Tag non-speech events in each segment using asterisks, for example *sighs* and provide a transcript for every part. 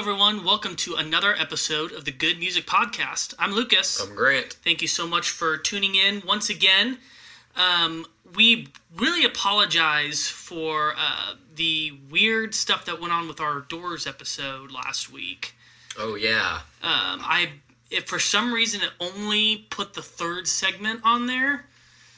everyone. Welcome to another episode of the Good Music Podcast. I'm Lucas. I'm Grant. Thank you so much for tuning in once again. Um, we really apologize for uh, the weird stuff that went on with our Doors episode last week. Oh yeah. Um, I, if for some reason, it only put the third segment on there.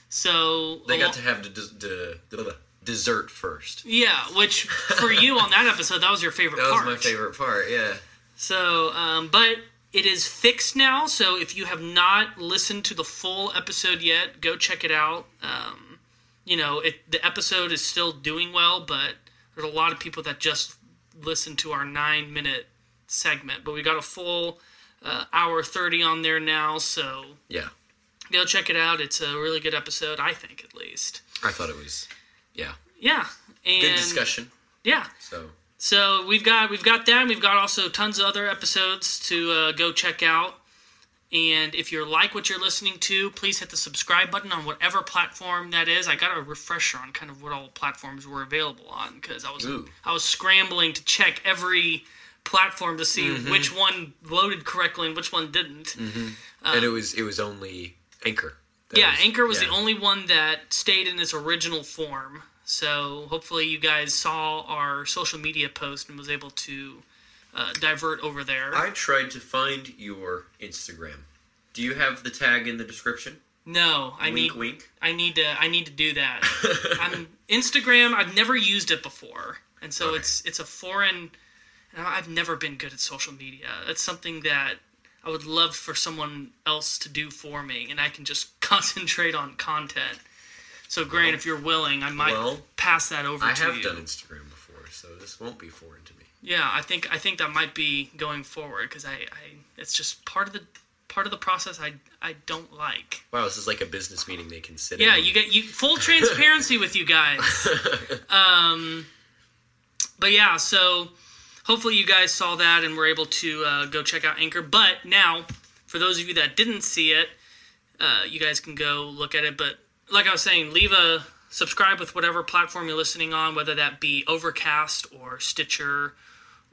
So They got lo- to have the dessert first. yeah, which for you on that episode, that was your favorite That was my favorite part. Yeah. So, um, but it is fixed now. So if you have not listened to the full episode yet, go check it out. Um, you know, it, the episode is still doing well, but there's a lot of people that just listen to our nine minute segment. But we got a full uh, hour 30 on there now. So Yeah. go check it out. It's a really good episode, I think, at least. I thought it was. Yeah. Yeah. And Good discussion. Yeah. So. So we've got we've got that. and We've got also tons of other episodes to uh, go check out. And if you like what you're listening to, please hit the subscribe button on whatever platform that is. I got a refresher on kind of what all platforms were available on because I was Ooh. I was scrambling to check every platform to see Mm-hmm. which one loaded correctly and which one didn't. and it was it was only Anchor. Yeah, Anchor was yeah. the only one that stayed in its original form. So hopefully you guys saw our social media post and was able to uh, divert over there. I tried to find your Instagram. Do you have the tag in the description? no, I wink, need wink. I need to I need to do that. *laughs* I'm Instagram. I've never used it before, and so Okay. it's it's a foreign. I've never been good at social media. It's something that I would love for someone else to do for me, and I can just *laughs* concentrate on content. So, Grant, if you're willing, I might well, pass that over I to have you. done Instagram before, so this won't be foreign to me. Yeah, I think I think that might be going forward because I, I it's just part of the part of the process I I don't like. Wow, this is like a business meeting they can sit Yeah, in. you get you full transparency with you guys. *laughs* Um, but yeah, so hopefully you guys saw that and were able to uh, go check out Anchor. But now, for those of you that didn't see it, uh, you guys can go look at it. But like I was saying, leave a subscribe with whatever platform you're listening on, whether that be Overcast or Stitcher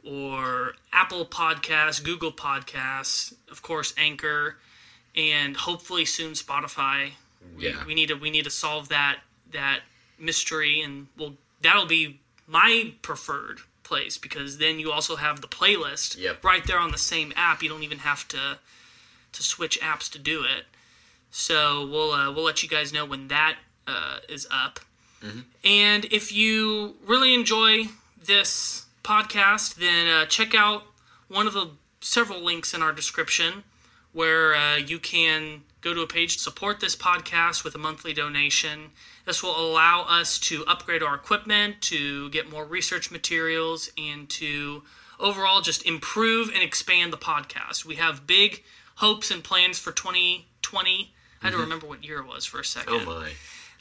or Apple Podcasts, Google Podcasts, of course Anchor, and hopefully soon Spotify. We- Yeah. we need to we need to solve that that mystery, and we'll that'll be my preferred place because then you also have the playlist Yep. right there on the same app. You don't even have to to switch apps to do it. So we'll uh, we'll let you guys know when that uh, is up. And if you really enjoy this podcast, then uh, check out one of the several links in our description where uh, you can go to a page to support this podcast with a monthly donation. This will allow us to upgrade our equipment, to get more research materials, and to overall just improve and expand the podcast. We have big hopes and plans for 2020. I had to remember what year it was for a second. Oh my.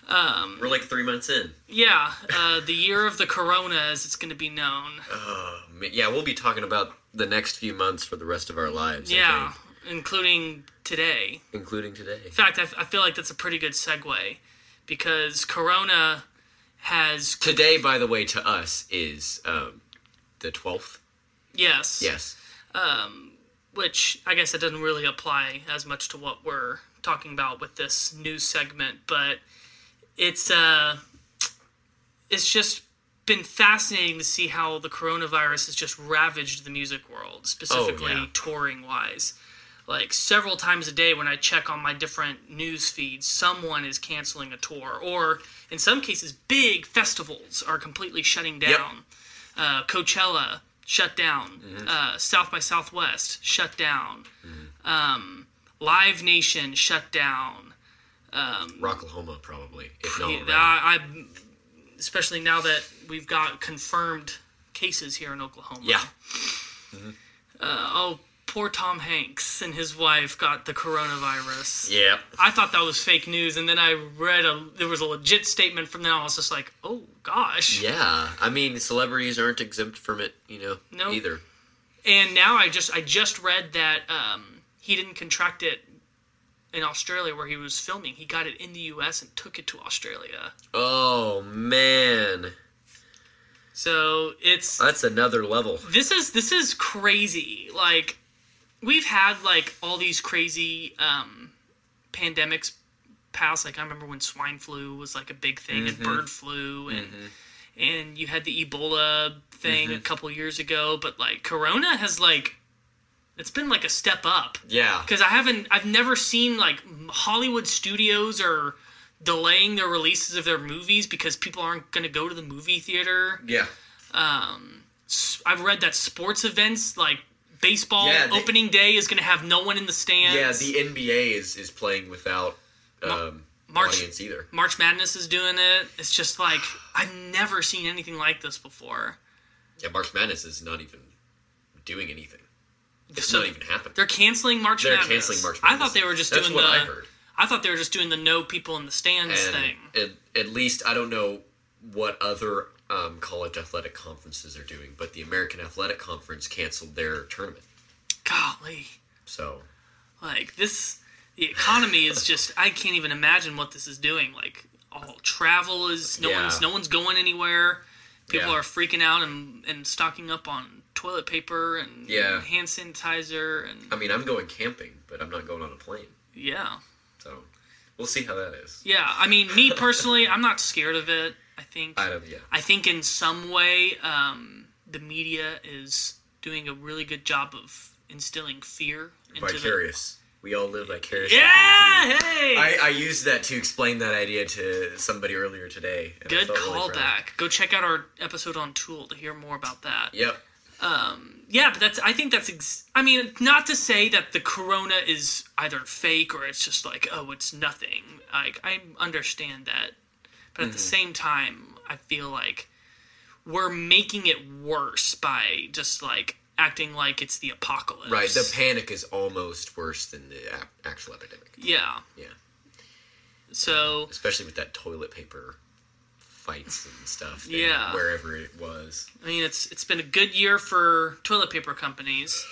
Um, We're like three months in. Yeah, uh, the year of the corona, as it's going to be known. Oh, yeah, we'll be talking about the next few months for the rest of our lives. Yeah, including today. including today. In fact, I, I feel like that's a pretty good segue because corona has Today, by the way, to us is um, the twelfth. yes, Yes. which I guess it doesn't really apply as much to what we're talking about with this news segment, but it's uh, it's just been fascinating to see how the coronavirus has just ravaged the music world, specifically yeah. touring wise. Like several times a day when I check on my different news feeds, someone is canceling a tour, or in some cases, big festivals are completely shutting down. Uh, Coachella shut down. Uh, South by Southwest shut down. Um, Live Nation shut down. Rocklahoma, probably. If not, already. I, I, especially now that we've got confirmed cases here in Oklahoma. yeah. Uh, oh, poor Tom Hanks and his wife got the coronavirus. Yeah. I thought that was fake news, and then I read a there was a legit statement from them. I was just like, oh gosh. Yeah. I mean, celebrities aren't exempt from it, you know, Nope. either. And now I just I just read that um, he didn't contract it in Australia where he was filming. He got it in the U.S. and took it to Australia. Oh man. So it's That's another level. this is this is crazy. Like we've had like all these crazy um pandemics pass. Like I remember when swine flu was like a big thing and mm-hmm. bird flu and mm-hmm. and you had the Ebola thing a mm-hmm. couple years ago, but like Corona has like it's been like a step up Yeah. because I haven't I've never seen like Hollywood studios are delaying their releases of their movies because people aren't going to go to the movie theater. Yeah. Um, I've read that sports events like baseball Yeah, they- opening day is going to have no one in the stands. Yeah, the NBA is, is playing without um, March- audience either. March Madness is doing it. It's just like I've never seen anything like this before. Yeah, March Madness is not even doing anything. It's So not even happening. They're canceling March They're Madness. canceling March I thought they were just That's doing what the I heard. I thought they were just doing the no people in the stands And thing. at, at least I don't know what other um, college athletic conferences are doing, but the American Athletic Conference canceled their tournament. Golly. So Like this, the economy is just. I can't even imagine what this is doing. Like all travel is no Yeah. one's no one's going anywhere. People Yeah. are freaking out and and stocking up on toilet paper and Yeah. hand sanitizer and I mean, I'm going camping, but I'm not going on a plane. yeah, So we'll see how that is. yeah. I mean, me personally, I'm not scared of it. I think I. Yeah. I think in some way um, the media is doing a really good job of instilling fear into the. Vicarious. We all live vicariously. Yeah, hey. I, I used that to explain that idea to somebody earlier today. Good felt really callback. Go check out our episode on Tool to hear more about that. Yep. Yeah, but that's. I think that's. Ex- I mean, not to say that the corona is either fake or it's just like, oh, it's nothing. Like I understand that, but Mm-hmm. at the same time, I feel like we're making it worse by just like acting like it's the apocalypse. Right. The panic is almost worse than the a- actual epidemic. yeah. Yeah. So Especially with that toilet paper fights and stuff. Yeah. Wherever it was. I mean, it's it's been a good year for toilet paper companies.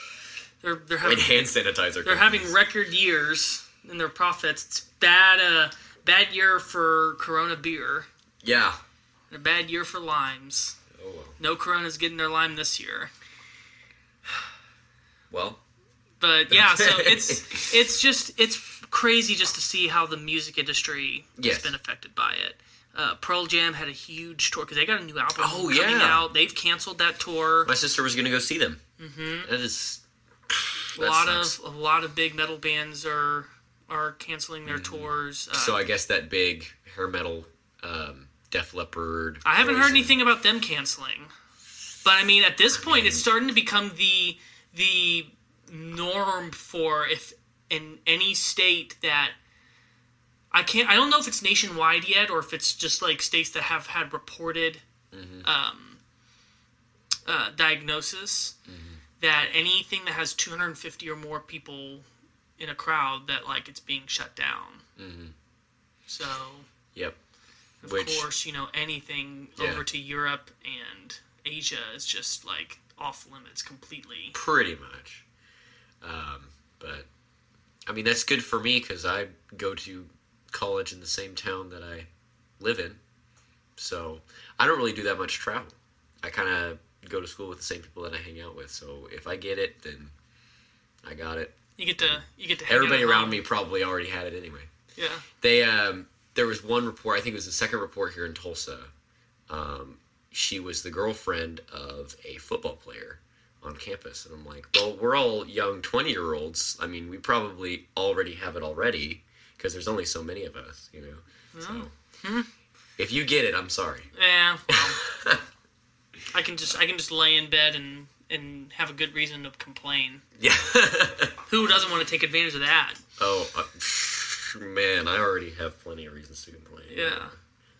They're they're I having mean, hand sanitizer. they're having record years in their profits. It's bad uh bad year for Corona beer. Yeah. and A bad year for limes. Oh well. No Corona's getting their lime this year. *sighs* Well. But yeah, so *laughs* it's it's just it's crazy just to see how the music industry Yes. has been affected by it. Uh, Pearl Jam had a huge tour because they got a new album Oh, coming yeah. out. They've canceled that tour. My sister was gonna go see them. Mm-hmm. That is. a lot sucks. of a lot of big metal bands are are canceling their tours. Uh. So I guess that big hair metal, um, Def Leppard. I haven't heard Poison- anything about them canceling. But I mean, at this point, it's starting to become the the norm for if in any state that I can't. I don't know if it's nationwide yet, or if it's just like states that have had reported um, uh, diagnosis that anything that has 250 or more people in a crowd that like it's being shut down. So Yep. of Which- course, you know, anything Yeah. over to Europe and Asia is just like off limits completely. Pretty much. Um, but I mean, that's good for me because I go to college in the same town that I live in. So I don't really do that much travel. I kind of go to school with the same people that I hang out with. So if I get it, then I got it. You get to you get to Everybody around me probably already had it anyway. Yeah. They um, there was one report. I think it was the second report here in Tulsa. Um, she was the girlfriend of a football player on campus, and I'm like, well, we're all young twenty year olds. I mean, we probably already have it already because there's only so many of us, you know. So if you get it, I'm sorry. Yeah. Well, *laughs* I can just I can just lay in bed and and have a good reason to complain. Yeah. *laughs* Who doesn't want to take advantage of that? oh uh, man, I already have plenty of reasons to complain. Yeah.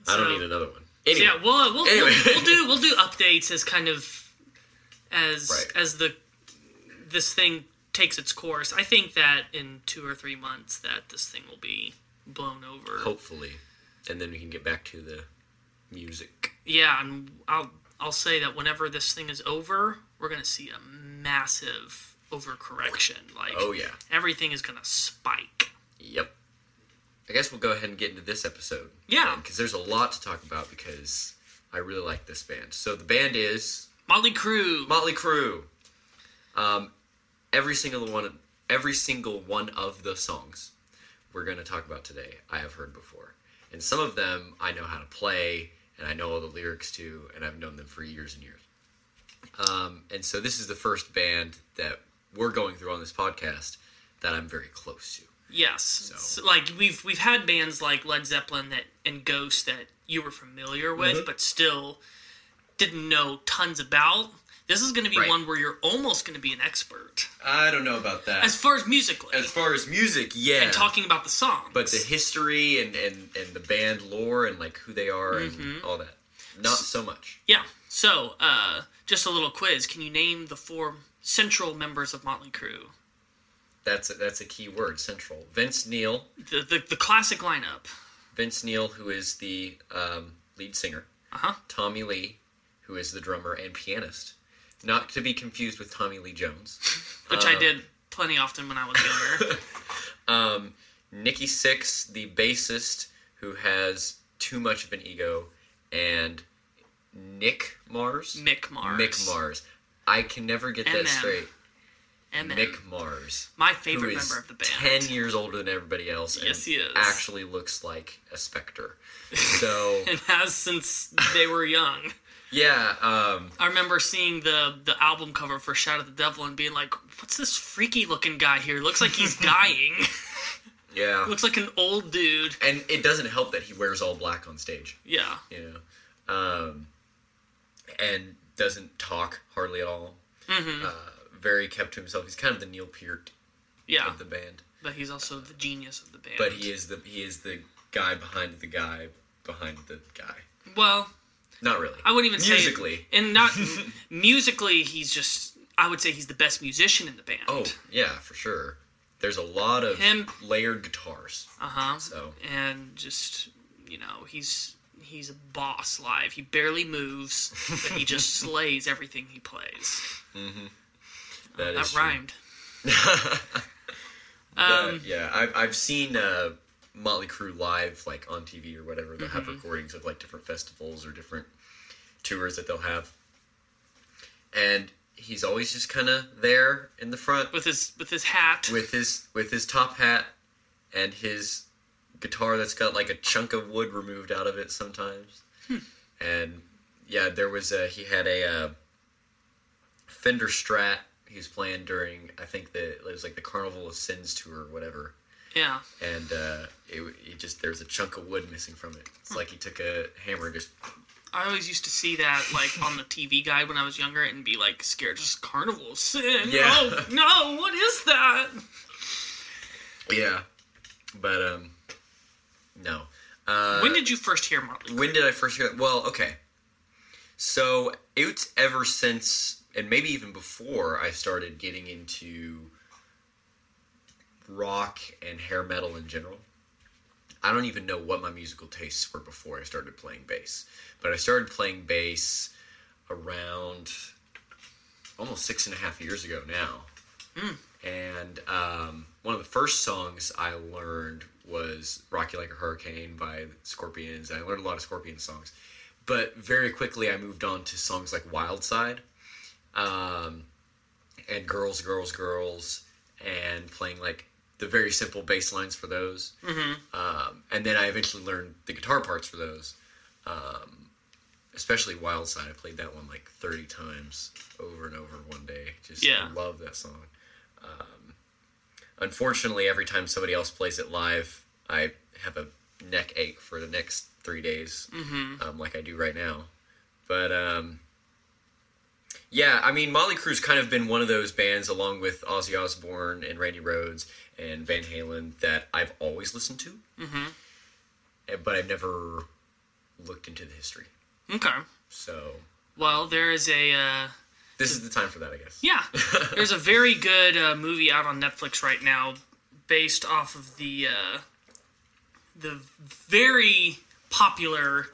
I don't need another one. So, Anyway, yeah, we'll, we'll, Anyway. we'll we'll do we'll do updates as kind of as Right. as the this thing takes its course. I think that in two or three months that this thing will be blown over. hopefully, and then we can get back to the music. Yeah, and I'll I'll say that whenever this thing is over, we're gonna see a massive overcorrection. Like Oh yeah. everything is gonna spike. Yep. I guess we'll go ahead and get into this episode. Yeah. Because there's a lot to talk about because I really like this band. So the band is Motley Crue. Motley Crue. Um, every single one, every single one of the songs we're going to talk about today, I have heard before, and some of them I know how to play, and I know all the lyrics to, and I've known them for years and years. Um, and so this is the first band that we're going through on this podcast that I'm very close to. Yes, So, like we've we've had bands like Led Zeppelin that and Ghost that you were familiar with, but still didn't know tons about. This is going to be Right. one where you're almost going to be an expert I don't know about that. as far as musically As far as music, yeah. and talking about the songs. but the history and, and, and the band lore and like who they are and all that, not so much. yeah. So, uh, just a little quiz. Can you name the four central members of Motley Crue? That's a, that's a key word. Central. Vince Neil. The the, the classic lineup. Vince Neil, who is the um, lead singer. Uh huh. Tommy Lee, who is the drummer and pianist. Not to be confused with Tommy Lee Jones. *laughs* Which I did plenty often when I was younger. *laughs* Um, Nikki Sixx, the bassist, who has too much of an ego, and Nick Mars. Mick Mars. Mick Mars. I can never get that MM. straight. MM. Mick Mars. My favorite is member of the band. 10 years older than everybody else and Yes, he is. actually looks like a specter. *laughs* So, and has since they were young. yeah, um, I remember seeing the the album cover for Shout at the Devil and being like, "What's this freaky looking guy here? Looks like he's *laughs* dying. yeah. Looks like an old dude." And it doesn't help that he wears all black on stage, Yeah, you know, um, and doesn't talk hardly at all. Mm-hmm. Uh, very kept to himself. He's kind of the Neil Peart yeah. of the band, But he's also the genius of the band. but he is the he is the guy behind the guy behind the guy. well, Not really. I wouldn't even musically. say and not *laughs* musically. He's just. I would say he's the best musician in the band. Oh yeah, for sure. There's a lot of Him- layered guitars. uh huh. So and just you know he's he's a boss live. He barely moves, but he just *laughs* slays everything he plays. that That is true. rhymed. *laughs* Um, yeah, I've I've seen uh, Motley Crue live like on TV or whatever. They'll Mm-hmm. have recordings of like different festivals or different tours that they'll have, and he's always just kind of there in the front with his with his hat. with his with his top hat and his guitar that's got like a chunk of wood removed out of it sometimes. Hmm. And yeah, there was a he had a uh, Fender Strat he was playing during I think the it was like the Carnival of Sins tour or whatever. yeah, And uh, it, it just there's a chunk of wood missing from it. It's like he took a hammer and just I always used to see that like on the TV guide when I was younger and be like scared. Just carnival of sin. Yeah. Oh no! What is that? yeah. But um, no. Uh, when did you first hear Motley? Crue? When did I first hear? Well, okay. So it's ever since, and maybe even before, I started getting into rock and hair metal in general. I don't even know what my musical tastes were before I started playing bass, but I started playing bass around almost six and a half years ago now. And um, one of the first songs I learned was Rock You Like a Hurricane" by Scorpions. I learned a lot of Scorpions songs, but very quickly I moved on to songs like "Wild Side" um, and "Girls, Girls, Girls," and playing like the very simple bass lines for those. Um, and then I eventually learned the guitar parts for those. Um, especially Wild Side, I played that one like 30 times over and over one day. Just Yeah. love that song. Um, unfortunately, every time somebody else plays it live, I have a neck ache for the next three days, um, like I do right now. But um, yeah, I mean, Motley Crue's kind of been one of those bands, along with Ozzy Osbourne and Randy Rhoads and Van Halen, that I've always listened to, Mhm. eh, but I've never looked into the history. Okay. So Well, there is a uh, this is the time for that, I guess. yeah. *laughs* There's a very good uh, movie out on Netflix right now, based off of the uh, the very popular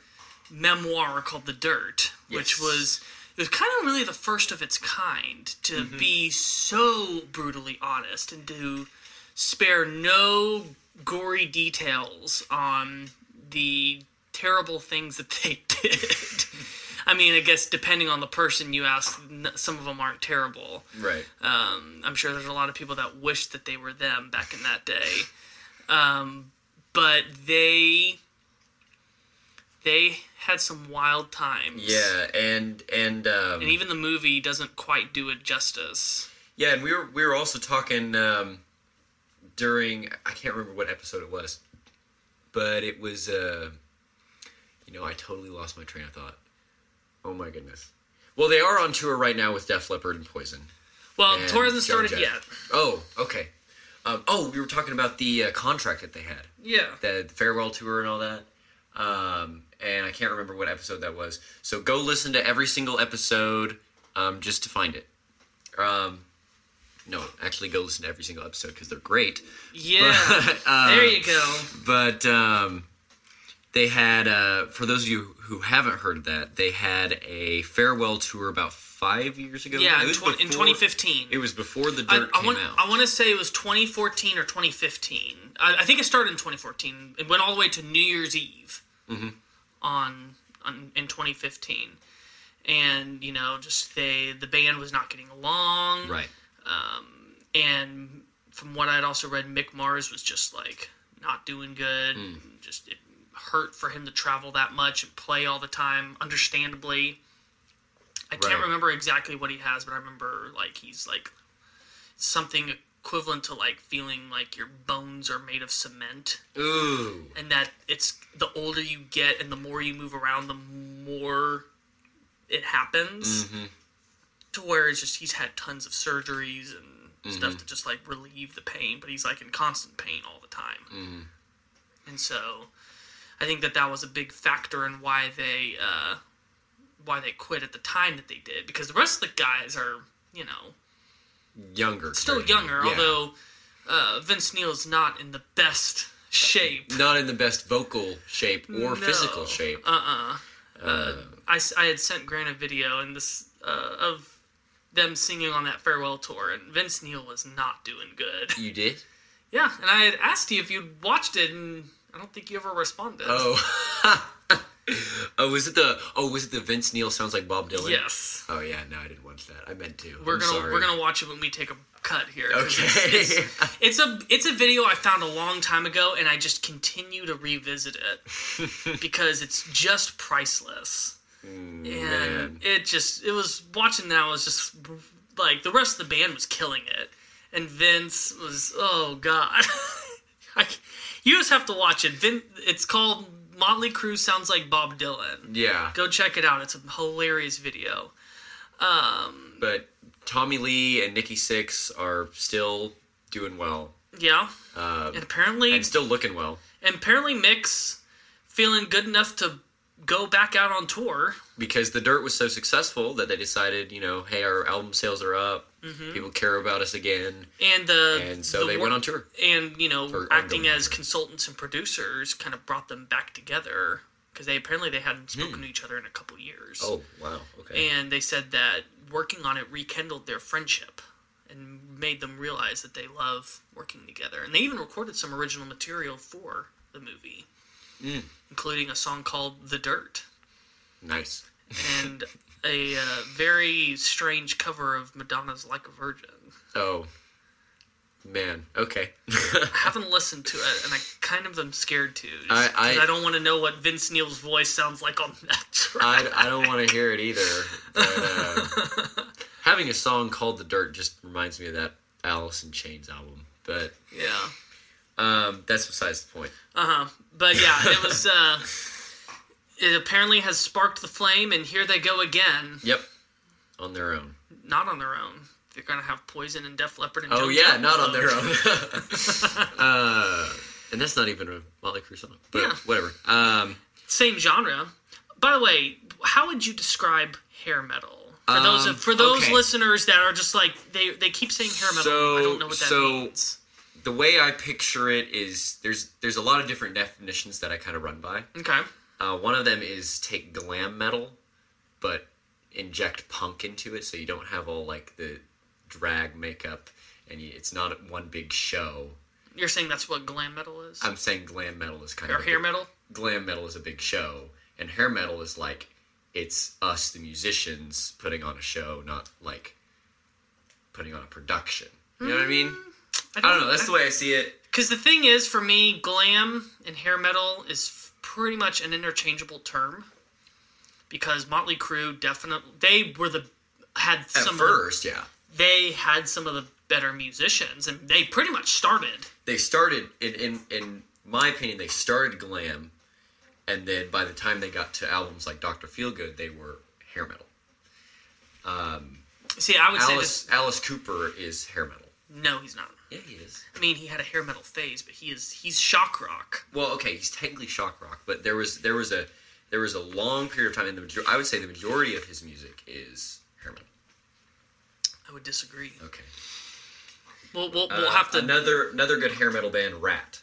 memoir called The Dirt, which was it was kind of really the first of its kind to be so brutally honest and to spare no gory details on the terrible things that they *laughs* did. I mean, I guess depending on the person you ask, some of them aren't terrible. right. Um, I'm sure there's a lot of people that wish that they were them back in that day. Um, but they they had some wild times. Yeah, and and um, And even the movie doesn't quite do it justice. yeah, and we were we were also talking um, during I can't remember what episode it was, but it was uh, you know I totally lost my train of thought. Oh my goodness. Well, they are on tour right now with Def Leppard and Poison. Well, and tour hasn't started yet. Oh, okay. Um, oh, we were talking about the uh, contract that they had, Yeah. the farewell tour and all that. Um, and I can't remember what episode that was. So go listen to every single episode um, just to find it. Um, no, actually, go listen to every single episode because they're great. Yeah. *laughs* Uh, there you go. But um, they had, uh, for those of you who haven't heard that, they had a farewell tour about five years ago. Yeah, in, tw- in 2015. It was before the I, dirt I came want out. I want to say it was 2014 or 2015. I, I think it started in 2014. It went all the way to New Year's Eve Mm-hmm. on, on in 2015. And you know, just they the band was not getting along. right. And from what I'd also read, Mick Mars was just like not doing good. Hmm. Just it hurt for him to travel that much and play all the time. Understandably, I can't Right. remember exactly what he has, but I remember like he's like something equivalent to like feeling like your bones are made of cement Ooh. and that it's the older you get and the more you move around the more it happens Mm-hmm. to where it's just he's had tons of surgeries and Mm-hmm. stuff to just like relieve the pain but he's like in constant pain all the time Mm-hmm. and so i think that that was a big factor in why they uh why they quit at the time that they did because the rest of the guys are you know Younger. still younger Yeah. although uh vince neil's not in the best shape Not in the best vocal shape or No. physical shape. Uh-uh. Uh, I, s- I had sent Grant a video and this uh, of them singing on that farewell tour, and Vince Neil was not doing good. You did? *laughs* Yeah, and I had asked you if you'd watched it, and I don't think you ever responded. Oh. *laughs* oh, was it the oh was it the Vince Neil sounds like Bob Dylan? yes. Oh yeah, no, I didn't watch that. I meant to. We're I'm gonna sorry. we're gonna watch it when we take a cut here. Okay. It's, it's, *laughs* it's a it's a video I found a long time ago, and I just continue to revisit it *laughs* because it's just priceless. and Mm, man. it just it was watching that was just like the rest of the band was killing it and vince was oh god I, you just have to watch it Vin, it's called motley crue sounds like bob dylan Yeah. go check it out it's a hilarious video But Tommy Lee and Nikki Sixx are still doing well. yeah Um, and apparently and still looking well. and apparently mick's feeling good enough to go back out on tour because the dirt was so successful that they decided, you know, hey, our album sales are up. Mm-hmm. People care about us again, and the and so the they went on tour. and you know For acting as tour. consultants and producers kind of brought them back together because they apparently they hadn't spoken to each other in a couple years Hmm. Oh wow, okay. and they said that working on it rekindled their friendship and made them realize that they love working together and they even recorded some original material for the movie Mm. including a song called the dirt nice. and a uh, very strange cover of madonna's like a virgin Oh man, okay. I *laughs* haven't listened to it, and I kind of am scared to. just I- I- I, don't want to know what Vince Neil's voice sounds like on that *laughs* track. I, I don't want to hear it either. But, uh, *laughs* having a song called "The Dirt" just reminds me of that Alice in Chains album. But yeah. um, that's besides the point. Uh huh. But yeah, it was. uh It apparently has sparked the flame, and here they go again. Yep, on their own. Not on their own. They're gonna have Poison and Def Leppard and Oh Joan yeah, not on their own. *laughs* *laughs* uh, and that's not even a Motley Crue song. But Yeah. whatever. Um, Same genre. By the way, how would you describe hair metal? For those Um, for those okay. listeners that are just like they they keep saying hair metal. So- I don't know what that so- means. the way I picture it is there's there's a lot of different definitions that I kind of run by. Okay. Uh, one of them is take glam metal, but inject punk into it, so you don't have all like the drag makeup, and you, it's not one big show. You're saying that's what glam metal is? I'm saying glam metal is kind or of a hair big- metal? Glam metal is a big show, and hair metal is like it's us, the musicians, putting on a show, not like putting on a production. You know what I mean? I don't know. That's the way I see it. Because the thing is, for me, glam and hair metal is pretty much an interchangeable term. Because Motley Crue definitely they were the had At some of first, yeah. the, they had some of the better musicians, and they pretty much started. They started in in in my opinion, they started glam, and then by the time they got to albums like Doctor Feelgood, they were hair metal. Um, See, I would say Alice Alice Cooper is hair metal. no, he's not. Yeah, he is. I mean, he had a hair metal phase, but he is he's shock rock. Well, okay, he's technically shock rock, but there was there was a there was a long period of time in the major- I would say the majority of his music is hair metal. I would disagree. Okay. We'll we'll, we'll Uh, have to another another good hair metal band, Ratt.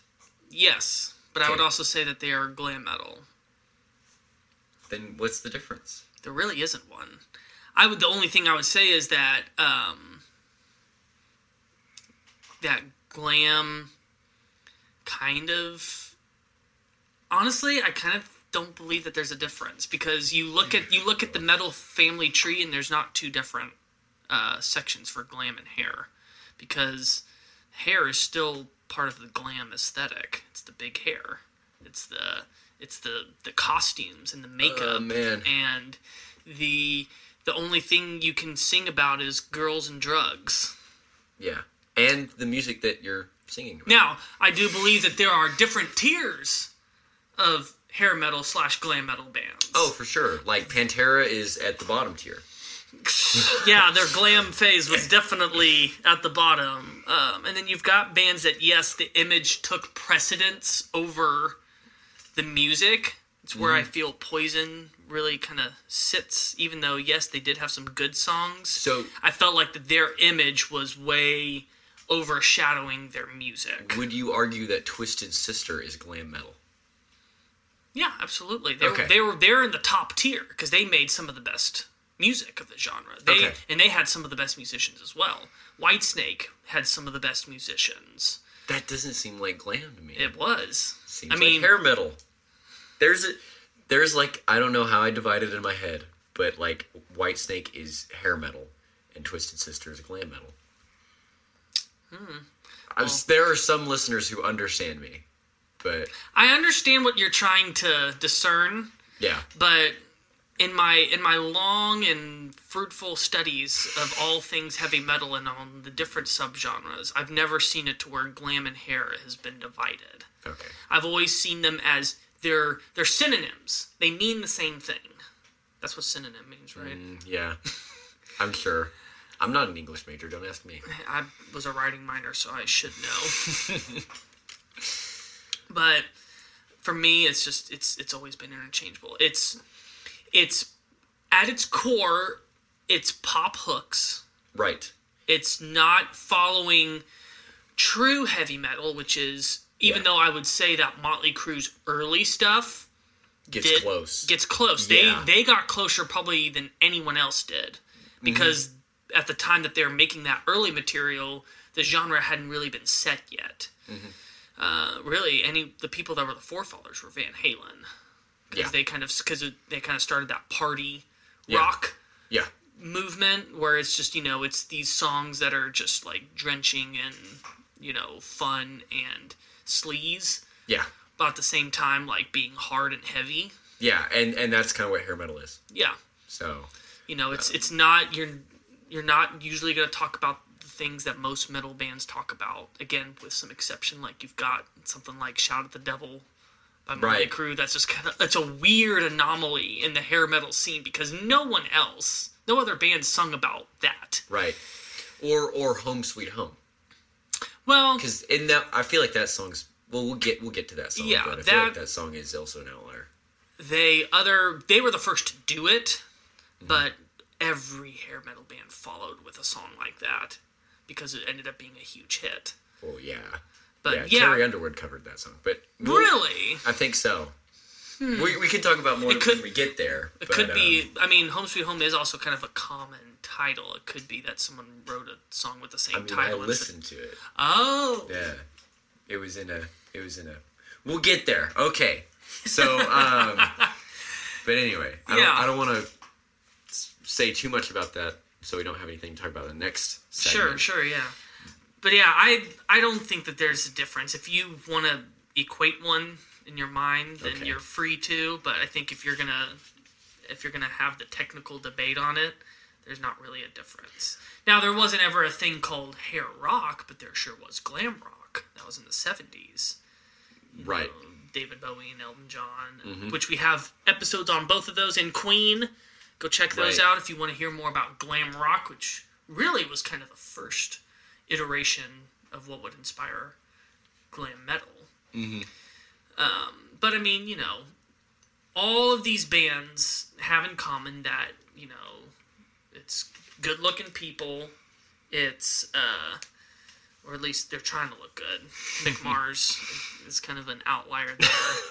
yes, but I would also say that they are glam metal. Then what's the difference? There really isn't one. I would. The only thing I would say is that um, that glam kind of. Honestly, I kind of don't believe that there's a difference because you look at you look at the metal family tree and there's not two different uh, sections for glam and hair because hair is still part of the glam aesthetic. It's the big hair. It's the it's the the costumes and the makeup Oh, man. and the the only thing you can sing about is girls and drugs. Yeah, and the music that you're singing about. Now, I do believe that there are different tiers of hair metal slash glam metal bands. Oh, for sure. Like Pantera is at the bottom tier. *laughs* yeah, their glam phase was definitely at the bottom. Um, and then you've got bands that, yes, the image took precedence over the music. It's where Mm-hmm. I feel Poison really kind of sits, even though, yes, they did have some good songs. So I felt like that their image was way overshadowing their music. would you argue that Twisted Sister is glam metal? Yeah, absolutely. They Okay. were they were they're in the top tier because they made some of the best music of the genre. They Okay. and they had some of the best musicians as well. Whitesnake had some of the best musicians. That doesn't seem like glam to me. It was. Seems I mean, like hair metal. There's a, there's like I don't know how I divide it in my head, but like Whitesnake is hair metal, and Twisted Sister is glam metal. Hmm. there are some listeners who understand me, but I understand what you're trying to discern, yeah, but in my in my long and fruitful studies of all things heavy metal and on the different subgenres, I've never seen it to where glam and hair has been divided. okay, I've always seen them as they're they're synonyms. They mean the same thing. That's what synonym means, right? Mm, yeah, I'm sure. *laughs* I'm not an English major. Don't ask me. *laughs* I was a writing minor, so I should know. *laughs* but for me, it's just it's it's always been interchangeable. It's it's at its core, it's pop hooks. Right. It's not following true heavy metal, which is even Yeah. though I would say that Motley Crue's early stuff Gets did- close. Gets close. Yeah. They they got closer probably than anyone else did because Mm-hmm. At the time that they're making that early material, the genre hadn't really been set yet. Mm-hmm. Uh, really, any the people that were the forefathers were Van Halen because Yeah. they kind of because they kind of started that party Yeah. rock yeah. movement where it's just you know it's these songs that are just like drenching and you know fun and sleaze Yeah. but at the same time like being hard and heavy Yeah. And and that's kind of what hair metal is. yeah So you know it's it's not you're you're not usually going to talk about the things that most metal bands talk about again with some exception like you've got something like shout at the devil by Motley Right. Crue that's just kind of it's a weird anomaly in the hair metal scene because no one else no other band sung about that right. Or or Home Sweet Home. well Because in that, I feel like that song's. Well, we'll get we'll get to that song. Yeah, but I feel like that- that song is also an outlier. they other they were the first to do it Mm-hmm. but every hair metal band followed with a song like that because it ended up being a huge hit Well, yeah, but yeah. yeah, Carrie Underwood covered that song, but we'll- really I think so. We, we can talk about more It could- when we get there. it but, could be um, i mean home sweet home is also kind of a common title it could be that someone wrote a song with the same I mean, I title and listened to it. oh Yeah, it was in a. It was in a. We'll get there. Okay, so um, *laughs* But anyway, I Yeah. don't, I don't want to say too much about that, so we don't have anything to talk about in the next segment. Sure, sure, yeah. But yeah, I I don't think that there's a difference. If you want to equate one in your mind, then Okay. you're free to. But I think if you're gonna if you're gonna have the technical debate on it, there's not really a difference. Now there wasn't ever a thing called hair rock, but there sure was glam rock. That was in the '70s. Right. David Bowie and Elton John, Mm-hmm. which we have episodes on both of those in Queen. Go check those Right. out if you want to hear more about glam rock, which really was kind of the first iteration of what would inspire glam metal. Mm-hmm. Um, but I mean, you know, all of these bands have in common that you know it's good-looking people. It's uh, or at least they're trying to look good. *laughs* Mick Mars is kind of an outlier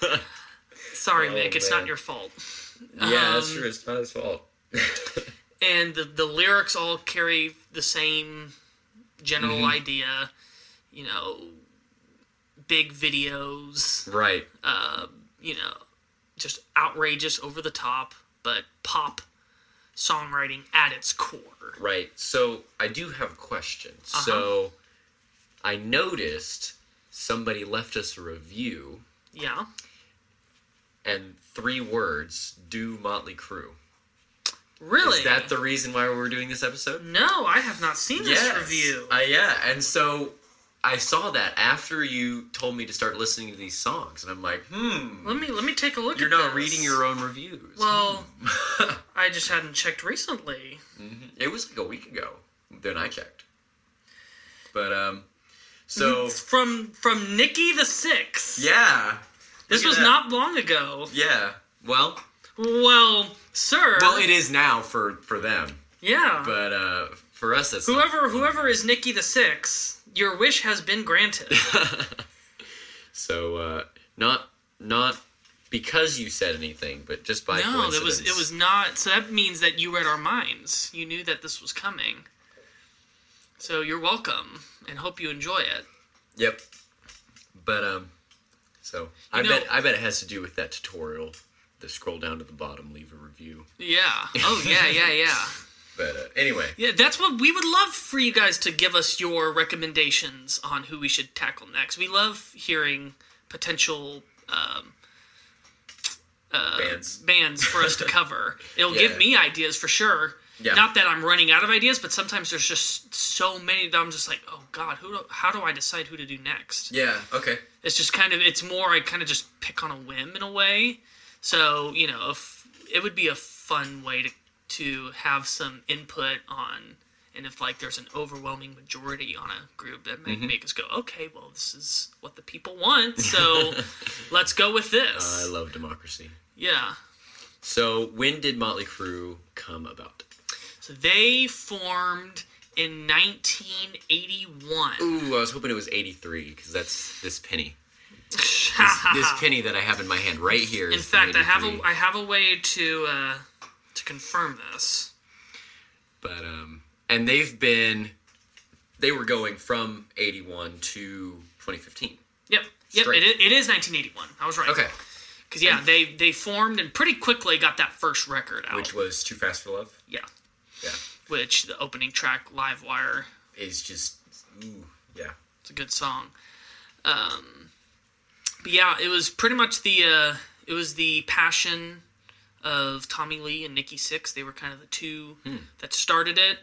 there. *laughs* Sorry, Oh, Mick, it's man. not your fault. Yeah, that's Um, true. It's not his fault. *laughs* And the the lyrics all carry the same general Mm-hmm. idea. You know, big videos. right. you know, just outrageous, over the top, but pop songwriting at its core. Right. So I do have a question. Uh-huh. So I noticed somebody left us a review Yeah. And three words do Motley Crue. Really? Is that the reason why we're doing this episode? No, I have not seen this review. Uh, yeah, and so I saw that after you told me to start listening to these songs, and I'm like, hmm, let me let me take a look you're not this. reading your own reviews. Well, I just hadn't checked recently. it was like a week ago. Then I checked. But um, so From from Nikki the Six. yeah, This was not long ago. yeah. Well, Well, sir. well, it is now for for them, yeah. but uh, for us, not- whoever whoever is Nikki the Six, your wish has been granted. *laughs* So uh, not not because you said anything, but just by no, it was it was not. So that means that you read our minds. You knew that this was coming. So you're welcome, and hope you enjoy it. Yep. But um, so I know- bet I bet it has to do with that tutorial. The scroll down to the bottom, leave a review. Yeah. Oh yeah, yeah, yeah. *laughs* But uh, anyway, Yeah, that's what we would love for you guys to give us your recommendations on who we should tackle next. We love hearing potential um, bands. bands for us to *laughs* cover. It'll Yeah. give me ideas for sure. Yeah. Not that I'm running out of ideas, but sometimes there's just so many that I'm just like, oh god, who? Do, how do I decide who to do next? Yeah. Okay. It's just kind of, it's more I kind of just pick on a whim in a way. So you know, if it would be a fun way to to have some input on, and if like there's an overwhelming majority on a group that Mm-hmm. may make us go, okay, well this is what the people want, so *laughs* let's go with this. I love democracy. yeah. So when did Motley Crue come about? So they formed in 1981. Ooh, I was hoping it was '83 because that's this penny. This, *laughs* this penny that I have in my hand right here. In is fact, I have a 83. I have a way to uh, to confirm this. But um, and they've been, they were going from '81 to 2015. Yep, yep. Straight. It is, it is 1981. I was right. Okay. Because yeah, they they formed and pretty quickly got that first record out. Which was Too Fast for Love. yeah, Yeah. Which the opening track, Live Wire, Is just ooh, yeah. it's a good song. Um, but yeah, it was pretty much the uh, it was the passion of Tommy Lee and Nikki Sixx. They were kind of the two that started it.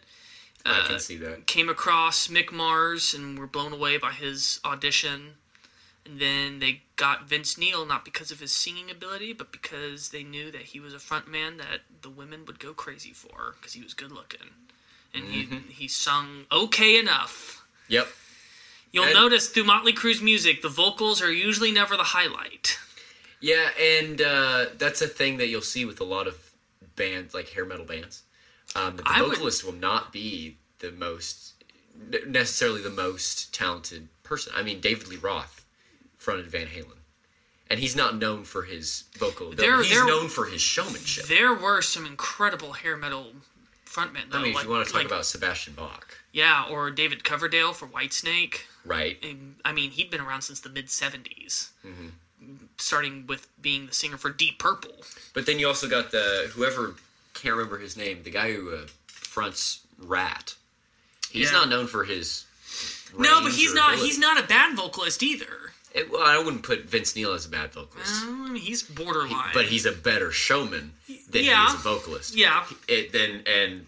I Uh, can see that. came across Mick Mars and were blown away by his audition. And then they got Vince Neil not because of his singing ability, but because they knew that he was a front man that the women would go crazy for because he was good looking, and he he sung okay enough. Yep. You'll And- notice through Motley Crue's music, the vocals are usually never the highlight. Yeah, and uh, that's a thing that you'll see with a lot of bands, like hair metal bands. Um, the I would- vocalist will not be the most necessarily the most talented person. I mean, David Lee Roth fronted Van Halen, and he's not known for his vocal ability. There- he's there- known for his showmanship. There were some incredible hair metal frontmen, though. I mean, if like, you want to talk like- about Sebastian Bach, yeah, or David Coverdale for Whitesnake. right? And, I mean, he'd been around since the mid 70s. Mm-hmm. starting with being the singer for Deep Purple. But then you also got the whoever can't remember his name, the guy who uh, fronts Ratt. He's Yeah. not known for his. No, but he's not. ability. He's not a bad vocalist either. It- well, I wouldn't put Vince Neil as a bad vocalist, Um, he's borderline. but he's a better showman than Yeah. he is a vocalist. yeah. It then and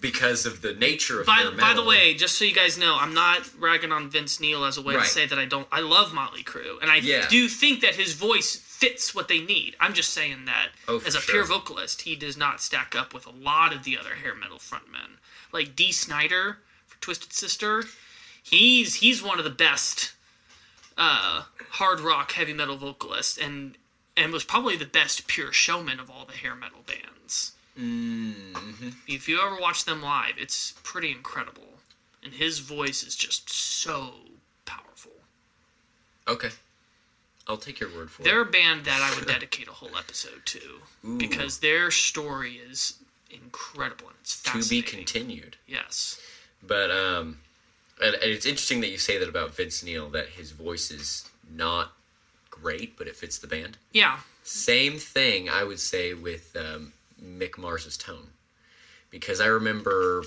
because of the nature of By, hair by the way, just so you guys know, I'm not ragging on Vince Neil as a way Right. to say that I don't. I love Motley Crue, and I Yeah. do think that his voice fits what they need. I'm just saying that Oh, as a sure. pure vocalist, he does not stack up with a lot of the other hair metal frontmen, like Dee Snider for Twisted Sister. He's he's one of the best uh, hard rock heavy metal vocalist and and was probably the best pure showman of all the hair metal bands. Mm-hmm. If you ever watch them live, it's pretty incredible. And his voice is just so powerful. Okay, I'll take your word for it. They're a band that I would *laughs* dedicate a whole episode to Ooh. because their story is incredible and it's To be continued. yes. But um, and, and it's interesting that you say that about Vince Neil that his voice is not great, but it fits the band. Yeah. Same thing I would say with um, Mick Mars's tone, because I remember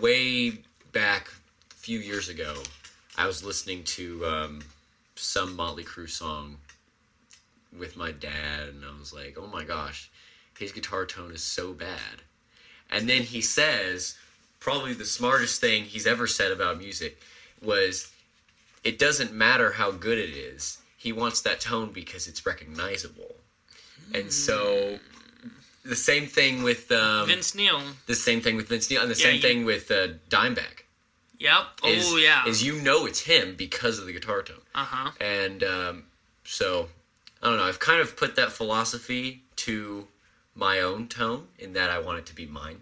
way back a few years ago, I was listening to um, some Motley Crue song with my dad, and I was like, "Oh my gosh, his guitar tone is so bad." And then he says, probably the smartest thing he's ever said about music was, "It doesn't matter how good it is. He wants that tone because it's recognizable." And so, the same thing with um, Vince Neil. the same thing with Vince Neil, and the Yeah, same you- thing with uh, Dimebag. Yep. Is, oh yeah. is you know it's him because of the guitar tone, uh huh. and um, so I don't know. I've kind of put that philosophy to my own tone in that I want it to be mine.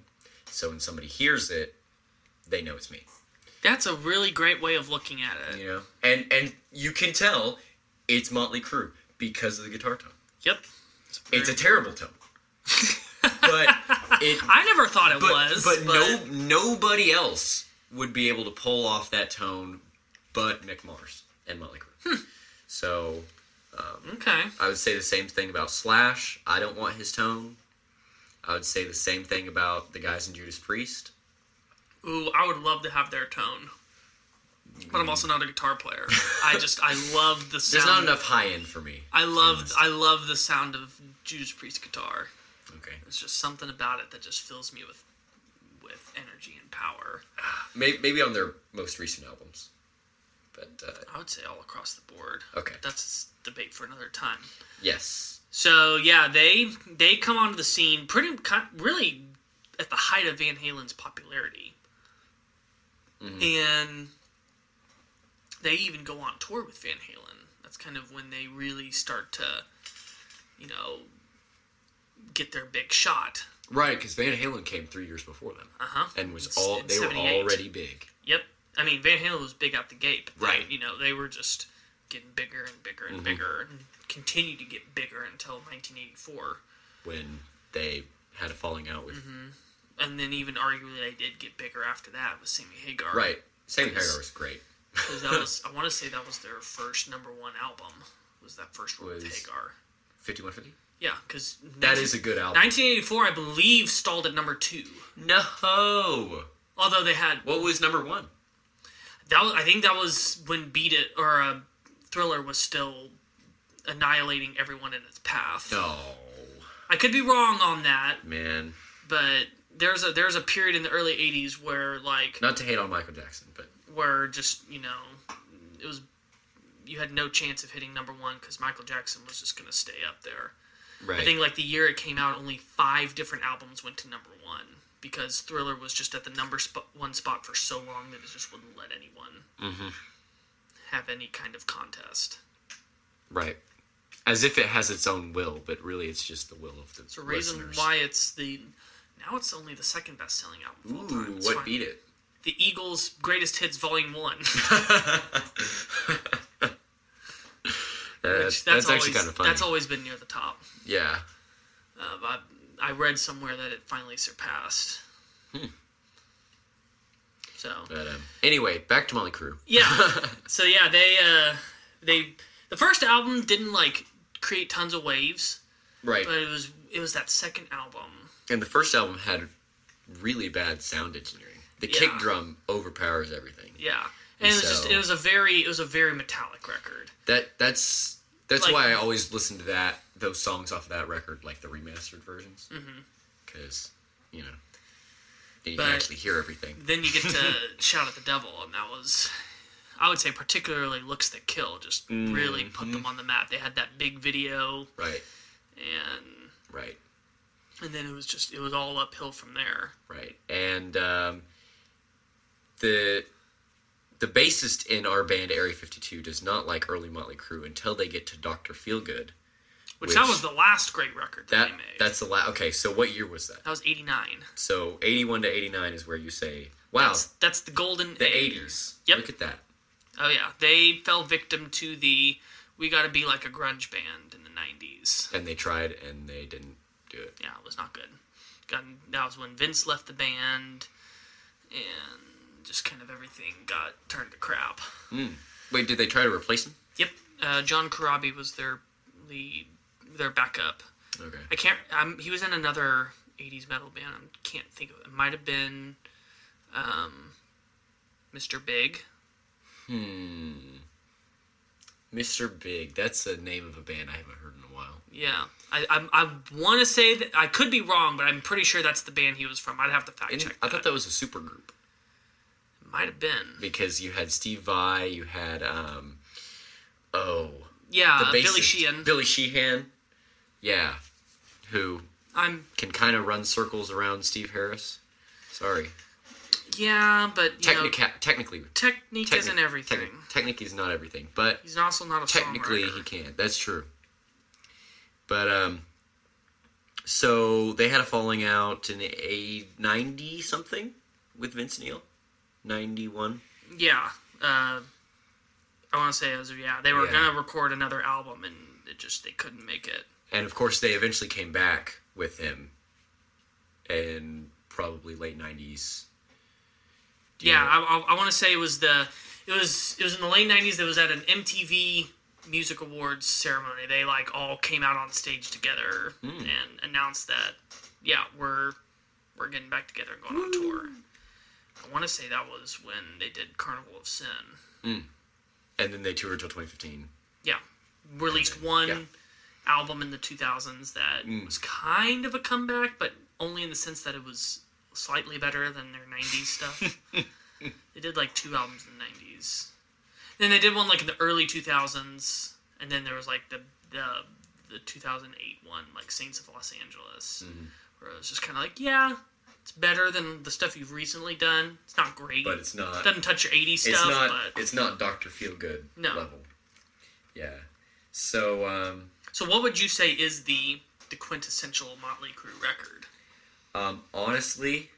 So when somebody hears it, they know it's me. That's a really great way of looking at it. You know, and and you can tell it's Motley Crue because of the guitar tone. Yep. It's a terrible tone, *laughs* but it I never thought it but, was. but, no nobody else would be able to pull off that tone but Mick Mars and Motley Crue. Hmm. So Okay. I would say the same thing about Slash. I don't want his tone. I would say the same thing about the guys in Judas Priest. Ooh, I would love to have their tone. But I'm also not a guitar player. I *laughs* just I love the sound. There's not enough high end for me. I love. I love the sound of Judas Priest guitar. Okay. There's just something about it that just fills me with with energy and power. *sighs* Maybe, maybe on their most recent albums. But uh, I would say all across the board. okay. That's a debate for another time. Yes. So yeah, they they come onto the scene pretty really at the height of Van Halen's popularity, and they even go on tour with Van Halen. That's kind of when they really start to, you know, get their big shot. Right, because Van Halen came three years before them Uh huh. and was all they were already big. Yep. I mean, Van Halen was big out the gate. Right. You know, they were just getting bigger and bigger and bigger and continued to get bigger until 1984. when they had a falling out with And then even arguably they did get bigger after that with Sammy Hagar. right. Sammy Hagar was great. 'Cause that was, *laughs* I want to say that was their first number one album. Was that first one with Hagar? Fifty one fifty. Yeah, because That is a good album. 1984, I believe, stalled at number two. No. Although they had What was number one? that, was, I think that was when Beat It or uh, Thriller was still annihilating everyone in its path. No, I could be wrong on that, man. but there's a there's a period in the early 80s where like Not to hate on Michael Jackson, but where just you know it was you had no chance of hitting number one because Michael Jackson was just gonna stay up there. right. I think like the year it came out, only five different albums went to number one because Thriller was just at the number sp- one spot for so long that it just wouldn't let anyone Mm-hmm. have any kind of contest. right. As if it has its own will, but really it's just the will of the It's a reason listeners. why it's the now it's only the second best selling album of all time. Ooh, It's what fine. beat it? The Eagles' Greatest Hits Volume One. *laughs* *laughs* that's, that's, always, actually kind of funny. That's always been near the top. yeah. Uh, but I read somewhere that it finally surpassed. Hmm. So But um, anyway, back to Motley Crue. yeah, *laughs* so yeah, they uh, they the first album didn't like create tons of waves, Right. but it was it was that second album. And the first album had really bad sound engineering. The kick drum overpowers everything. Yeah, and it was just it was a very it was a very metallic record. That that's that's Like- why I always listen to that those songs off of that record, like the remastered versions, mm-hmm. because you know you But- can actually hear everything. Then you get to *laughs* shout at the devil, and that was. I would say particularly looks that kill just really put them on the map. They had that big video Right, and right, and then it was just it was all uphill from there. right. And um, the the bassist in our band Area 52 does not like early Motley Crue until they get to Doctor Feelgood. Which, that was the last great record that, That they made. that's the last. Okay, so what year was that? that was eighty nine. So 81 to 89 is where you say, wow, That's that's the golden the 80s. Yep. Look at that. Oh yeah, they fell victim to the we got to be like a grunge band in the '90s. And they tried and they didn't do it. Yeah, it was not good. Got, that was when Vince left the band, and just kind of everything got turned to crap. Wait, did they try to replace him? Yep, uh, John Corabi was their lead, their backup. Okay. I can't. Um, he was in another '80s metal band. I can't think of it. It might have been um, Mr. Big. Hmm. Mr. Big. That's the name of a band I haven't heard in a while. Yeah, I I, I want to say that I could be wrong, but I'm pretty sure that's the band he was from. I'd have to fact And check. I that. thought that was a super group might have been. because you had Steve Vai, you had um, oh, Yeah, bassist, Billy Sheehan. Billy Sheehan. Yeah, who I'm can kind of run circles around Steve Harris. Sorry, yeah, but you know, technically, technique techni- isn't everything. techni- technique is not everything, but He's also not a technically songwriter. he can't. That's true. But um, so they had a falling out in a ninety something with Vince Neil, ninety one. Yeah, uh, I want to say it was yeah. They were Yeah. gonna record another album and it just they couldn't make it. And of course, they eventually came back with him in probably late nineties. Yeah, I, I, I want to say it was the it was it was in the late '90s. It was at an MTV Music Awards ceremony. They like all came out on stage together Hmm. and announced that yeah we're we're getting back together and going on tour. I want to say that was when they did Carnival of Sin. and then they toured until twenty fifteen. Yeah, released one yeah. album in the 2000s that Mm. was kind of a comeback, but only in the sense that it was slightly better than their 90s stuff. *laughs* they did like two albums in the 90s. Then they did one like in the early 2000s, and then there was like the the the 2008 one, like Saints of Los Angeles, Mm-hmm. where it was just kind of like, yeah, it's better than the stuff you've recently done. It's not great. But it's not. doesn't touch your 80s It's stuff, not. but It's not Doctor Feelgood No. level. Yeah. So um, So, what would you say is the the quintessential Motley Crue record? Um, honestly,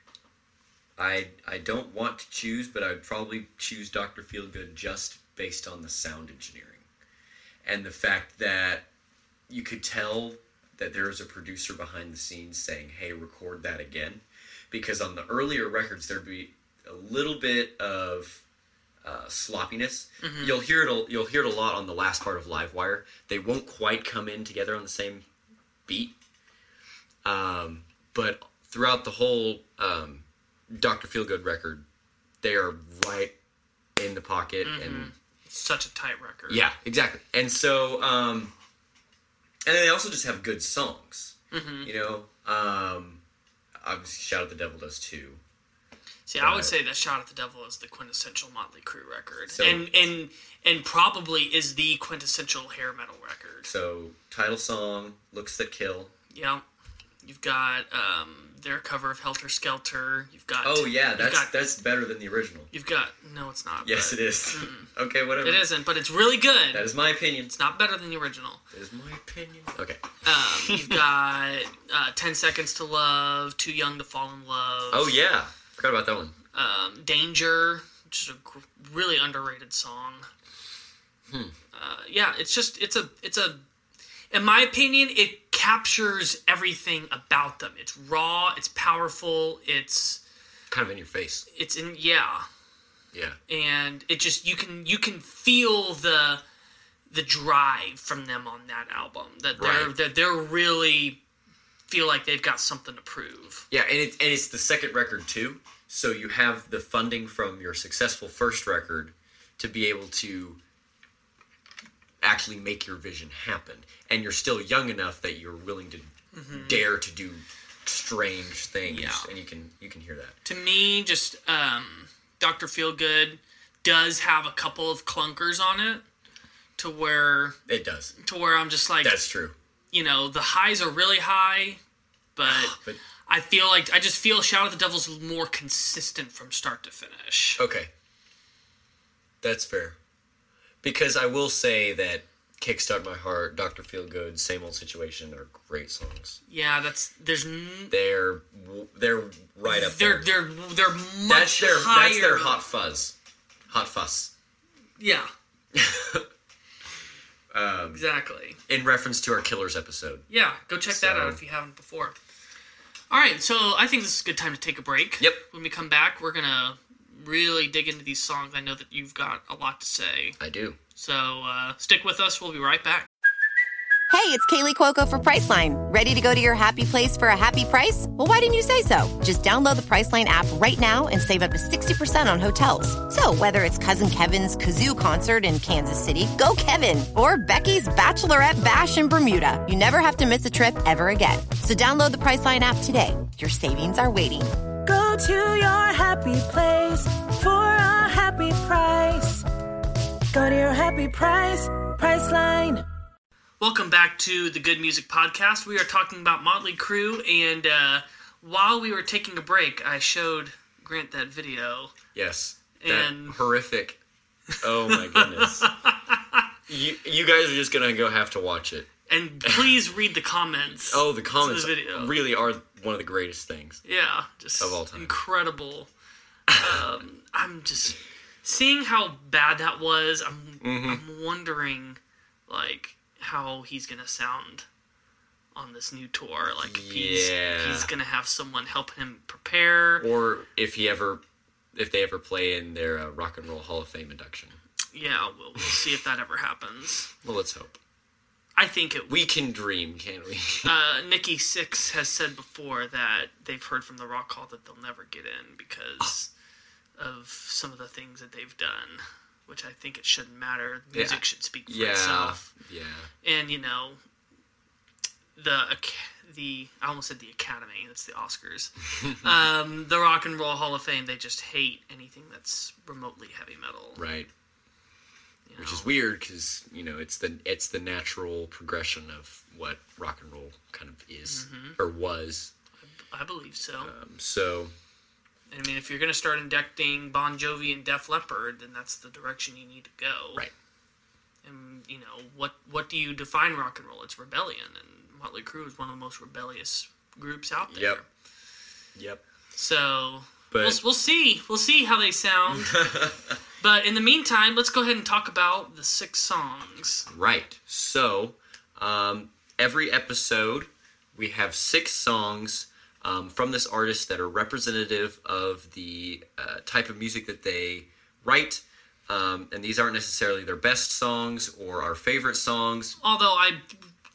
I I don't want to choose, but I would probably choose Doctor Feelgood just based on the sound engineering and the fact that you could tell that there was a producer behind the scenes saying, "Hey, record that again," because on the earlier records there'd be a little bit of uh, sloppiness. You'll hear it. a- You'll hear it a lot on the last part of Livewire. They won't quite come in together on the same beat. Um, but throughout the whole um, Doctor Feelgood record, they are right in the pocket and Such a tight record. yeah, exactly. And so, um, and then they also just have good songs. Mm-hmm. You know, um, obviously, Shout at the Devil does too. See, I would say that "Shot at the Devil" is the quintessential Motley Crue record, So- and and and probably is the quintessential hair metal record. So, title song, Looks That Kill. Yeah, you've got um, their cover of "Helter Skelter." You've got Oh yeah, you've that's got, that's better than the original. you've got no, it's not. Yes, but it is. *laughs* okay, whatever. It isn't, but it's really good. That is my opinion. It's not better than the original. That is my opinion. Okay. Um, *laughs* you've got uh, "10 Seconds to Love," "Too Young to Fall in Love." Oh yeah, forgot about that one. um, "Danger," which is a gr- really underrated song. Hmm. Uh, yeah, it's just it's a it's a, in my opinion, it captures everything about them. It's raw, it's powerful, it's Kind of in your face. it's in yeah, Yeah. and it just you can you can feel the the drive from them on that album. That they're Right. that they're really feel like they've got something to prove. Yeah, and it's and it's the second record too. So you have the funding from your successful first record to be able to actually make your vision happen, and you're still young enough that you're willing to dare to do strange things, Yeah. and you can you can hear that. To me, just um, Doctor Feelgood does have a couple of clunkers on it, to where It does. to where I'm just like, That's true. you know, the highs are really high, but *sighs* But I feel like I just feel Shout at the Devil's more consistent from start to finish. okay, that's fair. Because I will say that "Kickstart My Heart," "Doctor Feelgood," "Same Old Situation" are great songs. Yeah, that's there's n- They're they're right up they're there. they're they're much That's their higher. that's their hot fuzz, hot fuss. Yeah, *laughs* Um, exactly. in reference to our killers episode. Yeah, go check that out if you haven't before. All right, so I think this is a good time to take a break. Yep. When we come back, we're gonna really dig into these songs. I know that you've got a lot to say, I do. so uh, stick with us. We'll be right back. Hey, it's Kaley Cuoco for Priceline. Ready to go to your happy place for a happy price? Well, why didn't you say so? Just download the Priceline app right now and save up to 60% on hotels. So, whether it's Cousin Kevin's Kazoo concert in Kansas City, go Kevin, or Becky's Bachelorette Bash in Bermuda, you never have to miss a trip ever again. So, download the Priceline app today. Your savings are waiting. Go to your happy place for a happy price. Go to your happy price, Priceline. Welcome back to the Good Music Podcast. We are talking about Motley Crue, and uh, while we were taking a break, I showed Grant that video. Yes. That And- horrific. Oh my goodness. *laughs* you you guys are just gonna go have to watch it. And please read the comments. Oh, the comments video. really are one of the greatest things. Yeah, just Of all time. incredible. Um, *laughs* I'm just seeing how bad that was. I'm Mm-hmm. I'm wondering like how he's gonna sound on this new tour. Like if he's Yeah. he's gonna have someone help him prepare. Or if he ever, if they ever play in their uh, Rock and Roll Hall of Fame induction. Yeah, we'll, we'll see if that ever happens. Well, let's hope. I think it. We can dream, can't we? *laughs* Uh, Nikki Sixx has said before that they've heard from the Rock Hall that they'll never get in because of some of the things that they've done. Which I think it shouldn't matter. The music Yeah. should speak for yeah. itself. Yeah. and you know the the I almost said the Academy. That's the Oscars. *laughs* um, the Rock and Roll Hall of Fame. They just hate anything that's remotely heavy metal. Right. You Which is weird because you know it's the it's the natural progression of what rock and roll kind of is Mm-hmm. or was. I believe so. Um, so I mean, if you're gonna start inducting Bon Jovi and Def Leppard, then that's the direction you need to go. right. And you know what what do you define rock and roll? It's rebellion, and Motley Crue is one of the most rebellious groups out there. Yep. Yep. So But we'll, we'll see. We'll see how they sound. *laughs* but in the meantime, let's go ahead and talk about the six songs. Right. So, um, every episode, we have six songs um, from this artist that are representative of the uh, type of music that they write. Um, and these aren't necessarily their best songs or our favorite songs. Although I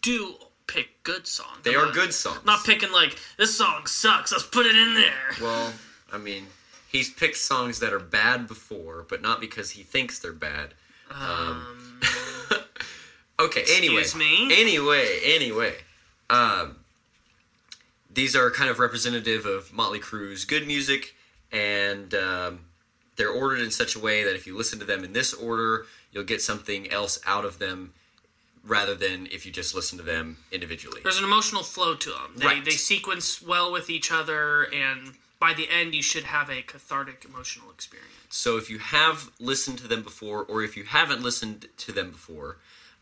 do pick good songs. They I'm are not- good songs. I'm not picking like this song sucks. Let's put it in there. Well, I mean, he's picked songs that are bad before, but not because he thinks they're bad. Um, *laughs* Okay, anyway. Excuse me? Anyway, anyway. Um, these are kind of representative of Motley Crue's good music, and um, they're ordered in such a way that if you listen to them in this order, you'll get something else out of them rather than if you just listen to them individually. there's an emotional flow to them. They, Right. they sequence well with each other, and by the end, you should have a cathartic emotional experience. So if you have listened to them before, or if you haven't listened to them before,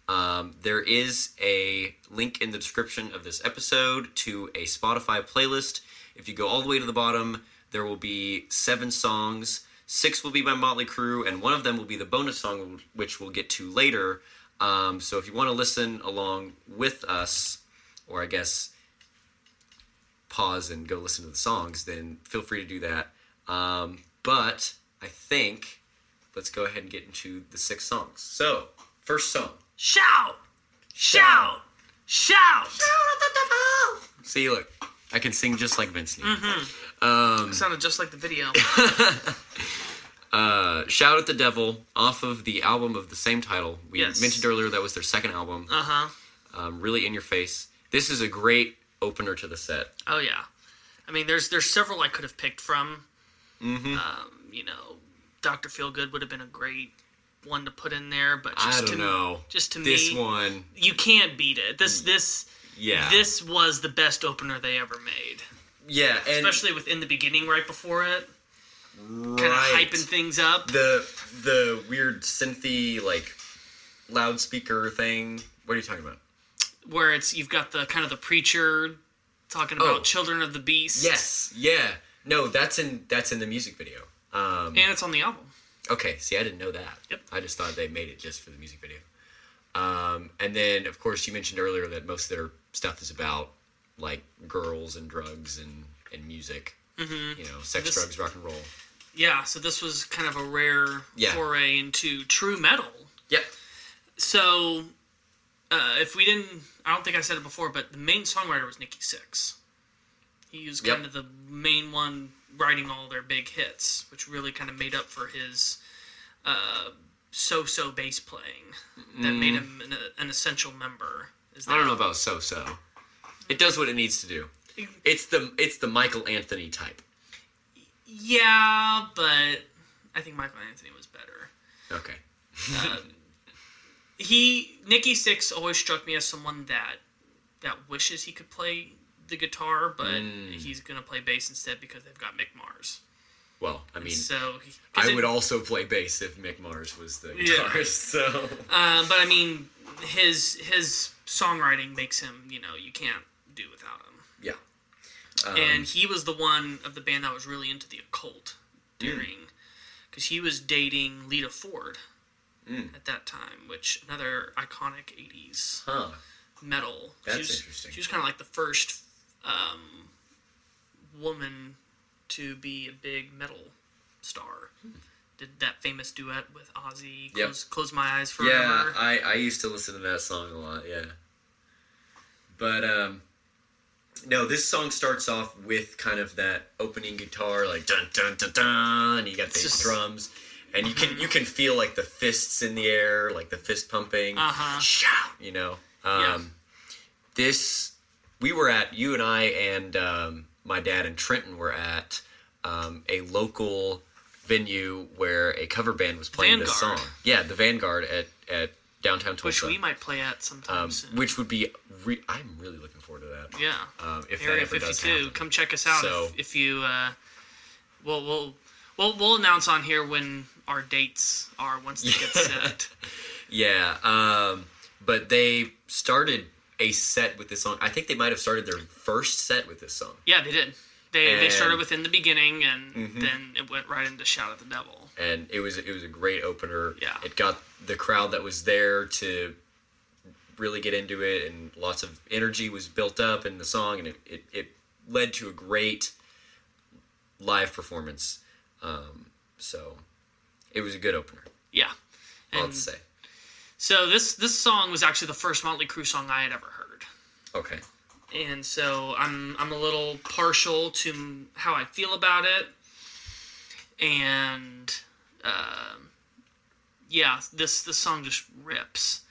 um, there is a link in the description of this episode to a Spotify playlist. If you go all the way to the bottom, there will be seven songs. Six will be by Motley Crue, and one of them will be the bonus song, which we'll get to later. Um, so if you want to listen along with us, or I guess pause and go listen to the songs, then feel free to do that. Um, but I think let's go ahead and get into the six songs. So, first song shout, shout, shout. See, look, I can sing just like Vince Neil. Mm-hmm. Um, Sounded just like the video. *laughs* uh, Shout at the Devil off of the album of the same title. We Yes. mentioned earlier that was their second album. Uh huh. Um, really in your face. This is a great opener to the set. Oh yeah. I mean, there's there's several I could have picked from. Mm-hmm. Um, you know, Doctor Feelgood would have been a great one to put in there, but I don't to know. just to This me, one, you can't beat it. This this yeah, this was the best opener they ever made, yeah, and especially with in the beginning right before it, kind of hyping things up. the the weird synthy like loudspeaker thing. What are you talking about? Where it's you've got the kind of the preacher talking about Oh. children of the beast. Yes, yeah. No, that's in that's in the music video. Um, and it's on the album. okay, see, I didn't know that. Yep. I just thought they made it just for the music video. Um, and then, of course, you mentioned earlier that most of their stuff is about like girls and drugs and and music. Mm-hmm. You know, sex, This- drugs, rock and roll. Yeah, so this was kind of a rare Yeah. foray into true metal. Yep. So, uh, if we didn't, I don't think I said it before, but the main songwriter was Nikki Sixx. He was Yep. kind of the main one writing all their big hits, which really kind of made up for his uh, so-so bass playing that made him an, an essential member. Is Mm. I don't know about so so. It does what it needs to do. It's the it's the Michael Anthony type. Yeah, but I think Michael Anthony was better. Okay. He Nikki Sixx always struck me as someone that that wishes he could play the guitar, but Mm. he's gonna play bass instead because they've got Mick Mars. Well, I mean, So I it- would also play bass if Mick Mars was the Yeah. So Uh, but I mean, his his songwriting makes him. You know, you can't do without him. yeah. Um, and he was the one of the band that was really into the occult Hmm. during, because he was dating Lita Ford Hmm. at that time, which another iconic '80s Huh. metal. That's she was, interesting. She was kind of like the first um, woman to be a big metal star. Did that famous duet with Ozzy, Hmm. Yep. Close, Close My Eyes Yeah, Forever. I, I used to listen to that song a lot, yeah. But um no, this song starts off with kind of that opening guitar, like dun dun dun dun, and you got the just- drums, and you can you can feel like the fists in the air, like the fist pumping, Uh-huh. shout, you know. Um, Yeah. This we were at you and I and um, my dad and Trenton were at um, a local venue where a cover band was playing this song. Yeah, the Vanguard at at downtown Tulsa, which we might play at sometime um, soon. which would be re- I'm really looking forward to that. yeah. Um, if Area that ever does 52. happen. Come check us out So- if, if you. Uh, we'll, we'll we'll we'll announce on here when our dates are once they get set. *laughs* Yeah, um, but they started a set with this song. I think they might have started their first set with this song. Yeah, they did. They they And- Mm-hmm. started within the beginning, and then it went right into Shout at the Devil. and it was it was a great opener. Yeah. it got the crowd that was there to really get into it, and lots of energy was built up in the song, and it it, it led to a great live performance. Um, so it was a good opener. Yeah. I'll say. so this this song was actually the first Motley Crue song I had ever heard. Okay. and so I'm I'm a little partial to how I feel about it, and um yeah, this this song just rips.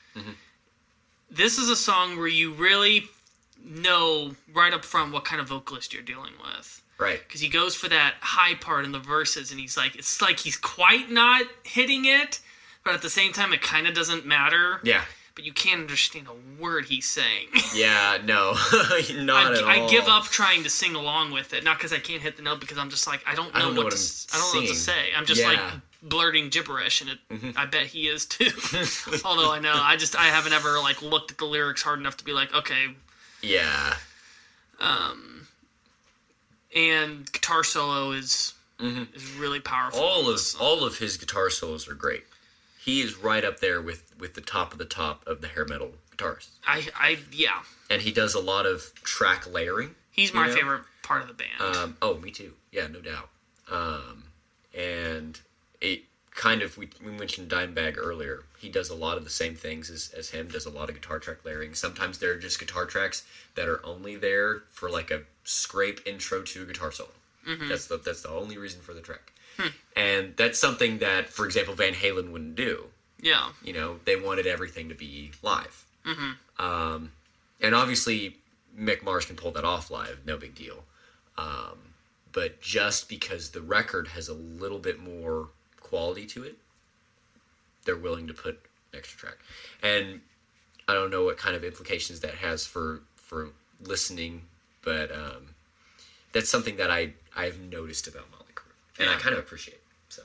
This is a song where you really know right up front what kind of vocalist you're dealing with Right. because he goes for that high part in the verses, and he's like, it's like he's quite not hitting it, but at the same time, it kind of doesn't matter. Yeah. But you can't understand a word he's saying. *laughs* Yeah. No. *laughs* Not at I, all. I give up trying to sing along with it, not because I can't hit the note, because I'm just like I don't know, I don't know what, what to, I'm s- I don't know what to say. I'm just like Yeah. Mm-hmm. blurting gibberish, and it, I bet he is too. *laughs* Although I know, I just I haven't ever like looked at the lyrics hard enough to be like, okay. Yeah. And guitar solo is is really powerful. Mm-hmm. all of all of his guitar solos are great. He is right up there with with the top of the top of the hair metal guitarists, I I yeah, and he does a lot of track layering. he's my know? favorite part of the band. Um, oh, me too. Yeah, no doubt. Um, and it kind of we, we mentioned Dimebag earlier. He does a lot of the same things as, as him. Does a lot of guitar track layering. Sometimes they're just guitar tracks that are only there for like a scrape intro to a guitar solo. That's the that's the only reason for the track. And that's something that, for example, Van Halen wouldn't do. Yeah. You know, they wanted everything to be live. Um, and obviously, Mick Mars can pull that off live, no big deal. Um, but just because the record has a little bit more quality to it, they're willing to put extra track. And I don't know what kind of implications that has for for listening, but um, that's something that I I've noticed about Motley Crue, and I kind of appreciate. So,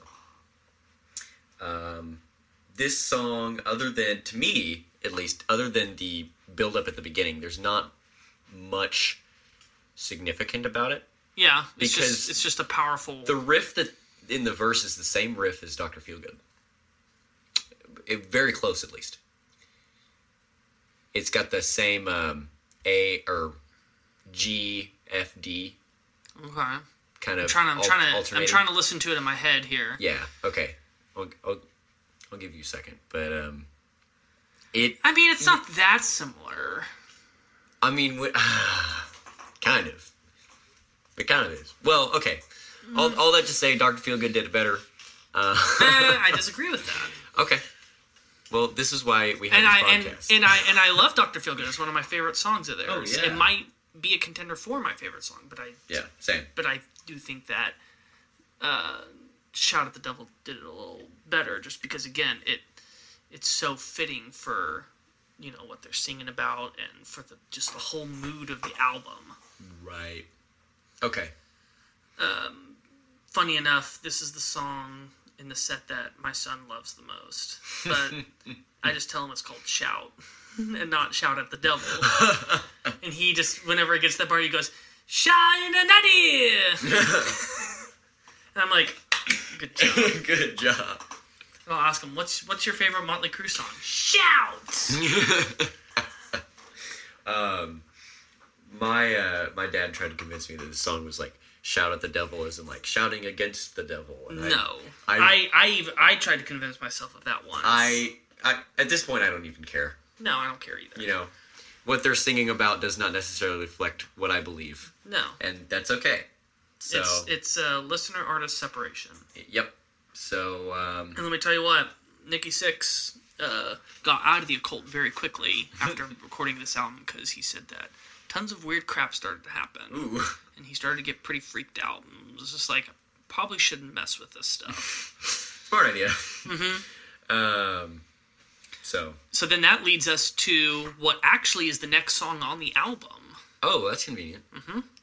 um, this song, other than to me at least, other than the build up at the beginning, there's not much significant about it. Yeah. It's Because just it's just a powerful. The riff that in the verse is the same riff as Doctor Feelgood. It, very close, at least. It's got the same um, A or G F D okay. I'm kind of. trying to. I'm al- trying to. I'm trying to listen to it in my head here. Yeah. Okay. I'll, I'll, I'll give you a second, but um, it. I mean, it's not that similar. I mean, wh- *sighs* kind of. It kind of is. Well, okay. All, all that to say, Doctor Feelgood did it better. Uh, Eh, I *laughs* disagree with that. okay. Well, this is why we have and I and, and I and I love Doctor Feelgood. It's one of my favorite songs of theirs. Oh, yeah. It might be a contender for my favorite song, but I yeah, same. but I do think that uh, "Shout at the Devil" did it a little better, just because again it it's so fitting for you know what they're singing about and for the just the whole mood of the album. Right. Okay. Funny enough, this is the song in the set that my son loves the most, but I just tell him it's called "Shout" *laughs* and not "Shout at the Devil," *laughs* and he just whenever he gets to that part, he goes "Shine a nutty," and I'm like, "Good job." *laughs* Good job. And I'll ask him, "What's what's your favorite Motley Crue song?" Shout. um, My uh, my dad tried to convince me that the song was like "shout at the devil" isn't like shouting against the devil. And I- No, I- I I even, I tried to convince myself of that once. I, I at this point I don't even care. no, I don't care either. You know, what they're singing about does not necessarily reflect what I believe, No, and that's okay. So it's it's a listener artist separation. yep. So um, And let me tell you what, Nikki Sixx uh, got out of the occult very quickly after *laughs* recording this album because he said that tons of weird crap started to happen, ooh, and he started to get pretty freaked out and was just like, probably shouldn't mess with this stuff. *laughs* smart idea. Mm-hmm. Um, so so then that leads us to what actually is the next song on the album. oh, that's convenient.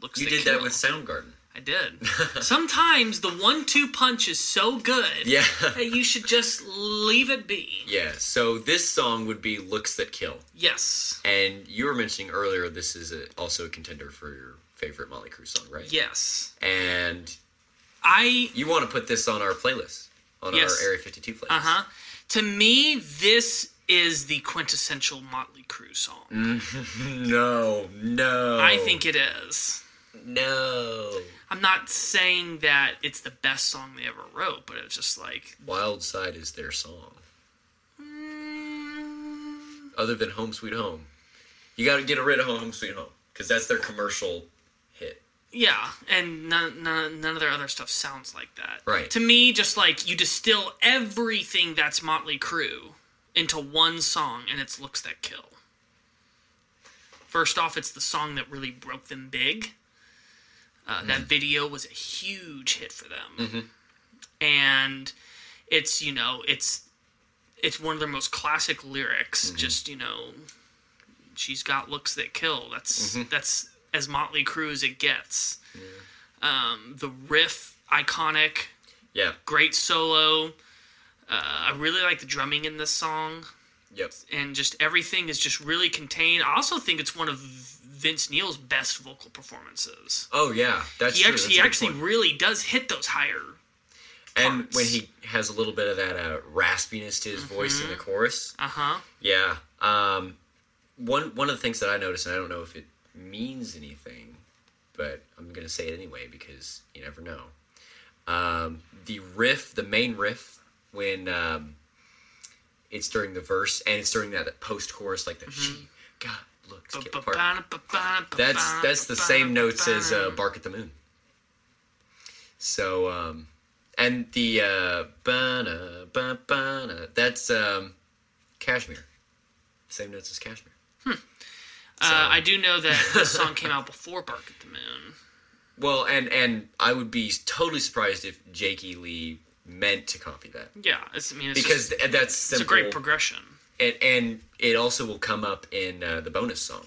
Looks You did Kill. that with Soundgarden. I did. *laughs* Sometimes the one-two punch is so good Yeah. that you should just leave it be. Yeah. So this song would be "Looks That Kill." Yes. And you were mentioning earlier this is a, also a contender for your favorite Motley Crue song, right? Yes. And I you want to put this on our playlist, on Yes. our Area 52 playlist. uh huh. To me, this is the quintessential Motley Crue song. *laughs* No, no. I think it is. No. I'm not saying that it's the best song they ever wrote, but it's just like Wild Side is their song, mm, other than Home Sweet Home. You got to get rid of Home Sweet Home because that's their commercial hit. Yeah, and none, none, none of their other stuff sounds like that. Right. To me, just like you distill everything that's Motley Crue into one song, and it's "Looks That Kill." First off, it's the song that really broke them big. Uh, That video was a huge hit for them, and it's you know it's it's one of their most classic lyrics. Just you know, she's got looks that kill. That's that's as Motley Crue as it gets. Um, the riff, iconic, Yeah. great solo. Uh, I really like the drumming in this song, Yep. and just everything is just really contained. I also think it's one of Vince Neil's best vocal performances. Oh yeah, that's He true. actually, That's he actually really does hit those higher. and parts. when he has a little bit of that uh, raspiness to his voice Mm-hmm. in the chorus. Uh huh. Yeah. Um, one one of the things that I noticed, and I don't know if it means anything, but I'm gonna say it anyway because you never know. Um, the riff, the main riff when um, it's during the verse and it's during that post chorus, like the she got looks. That's that's the same notes as uh, "Bark at the Moon." So, um, and the uh, ba-na, that's um, Kashmir. Same notes as Kashmir. Uh, I do know that this *laughs* song came out before Bark at the Moon. Well, and and I would be totally surprised if Jakey Lee meant to copy that Yeah, it's, I mean, it's because just, th- that's it's a great progression. And and it also will come up in uh, the bonus song,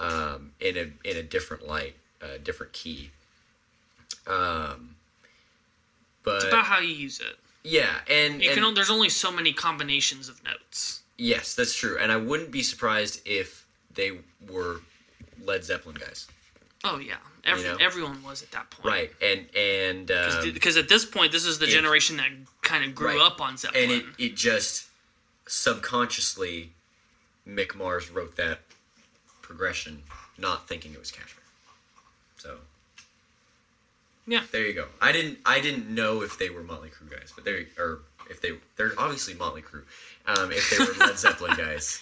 um, in a in a different light, a different key. Um, but It's about how you use it. yeah, and, You and can. There's only so many combinations of notes. yes, that's true. And I wouldn't be surprised if they were Led Zeppelin guys, Oh yeah, Every, You know? everyone was at that point. right? And and um, Because at this point, this is the generation that kind of grew Right. up on Zeppelin. and it, it just subconsciously Mick Mars wrote that progression, not thinking it was Kashmir. So yeah. there you go. I didn't I didn't know if they were Motley Crue guys, but they or if they they're obviously Motley Crue. Um, if they were Led *laughs* Zeppelin guys,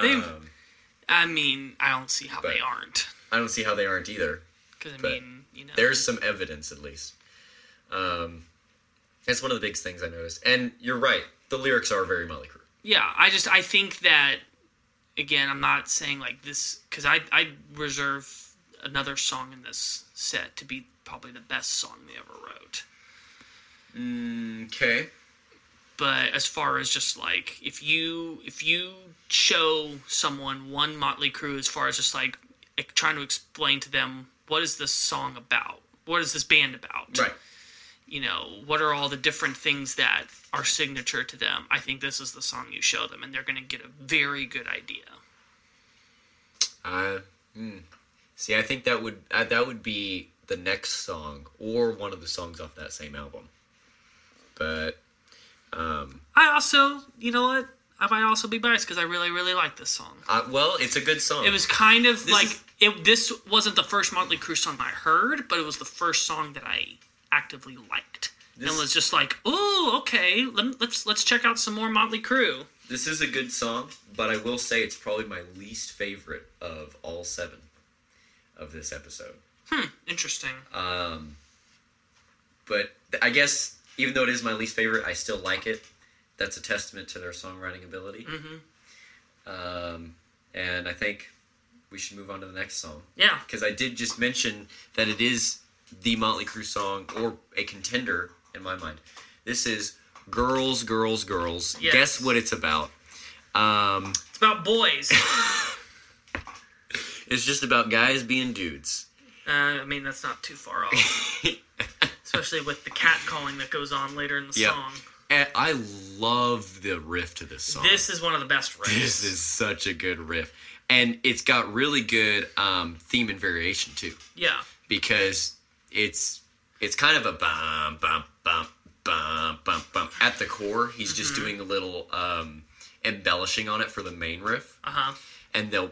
They- um, I mean, I don't see how they aren't. I don't see how they aren't either. Because I but mean, you know, There's some evidence at least. Um, that's one of the biggest things I noticed. And you're right. The lyrics are very Motley Crue. Yeah. I just I think that again, I'm not saying like this because I I reserve another song in this set to be probably the best song they ever wrote. Mm, okay. but as far as just like if you if you show someone one motley Crue as far as just like trying to explain to them what is this song about what is this band about Right. You know what are all the different things that are signature to them i think this is the song you show them and they're going to get a very good idea Uh, hmm. See, I think that would uh, that would be the next song or one of the songs off that same album. But um, i also you know what i might also be biased because i really really like this song uh, well, it's a good song. It was kind of This like is- it. This wasn't the first Motley Crue song I heard, but it was the first song that I actively liked, This- and was just like, "Oh, okay, let, let's let's check out some more Motley Crue." This is a good song, but I will say it's probably my least favorite of all seven of this episode. Hmm, interesting. Um, but I guess even though it is my least favorite, I still like it. That's a testament to their songwriting ability. Mm-hmm. Um, and I think we should move on to the next song yeah, because I did just mention that it is the Motley Crue song or a contender in my mind. This is "Girls, Girls, Girls." Yes. Guess what it's about? Um, it's about boys. *laughs* it's just about guys being dudes. uh, I mean, that's not too far off, *laughs* especially with the cat calling that goes on later in the Yeah. song. And I love the riff to this song. This is one of the best riffs. This is such a good riff, and it's got really good um, theme and variation too, yeah, because it's it's kind of a bum bum bum bum bum bum at the core. He's just Mm-hmm. doing a little um, embellishing on it for the main riff, uh huh. and they'll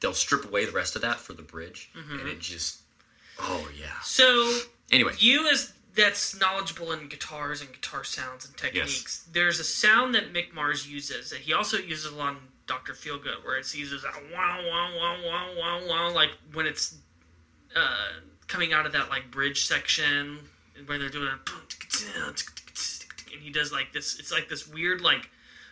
they'll strip away the rest of that for the bridge, Mm-hmm. and it just oh yeah. So Anyway, you as that's knowledgeable in guitars and guitar sounds and techniques there's a sound that mick mars uses that he also uses a lot in dr feelgood where it uses that wow wow wow wow wow wow like when it's uh, coming out of that like bridge section where they're doing a and he does like this it's like this weird like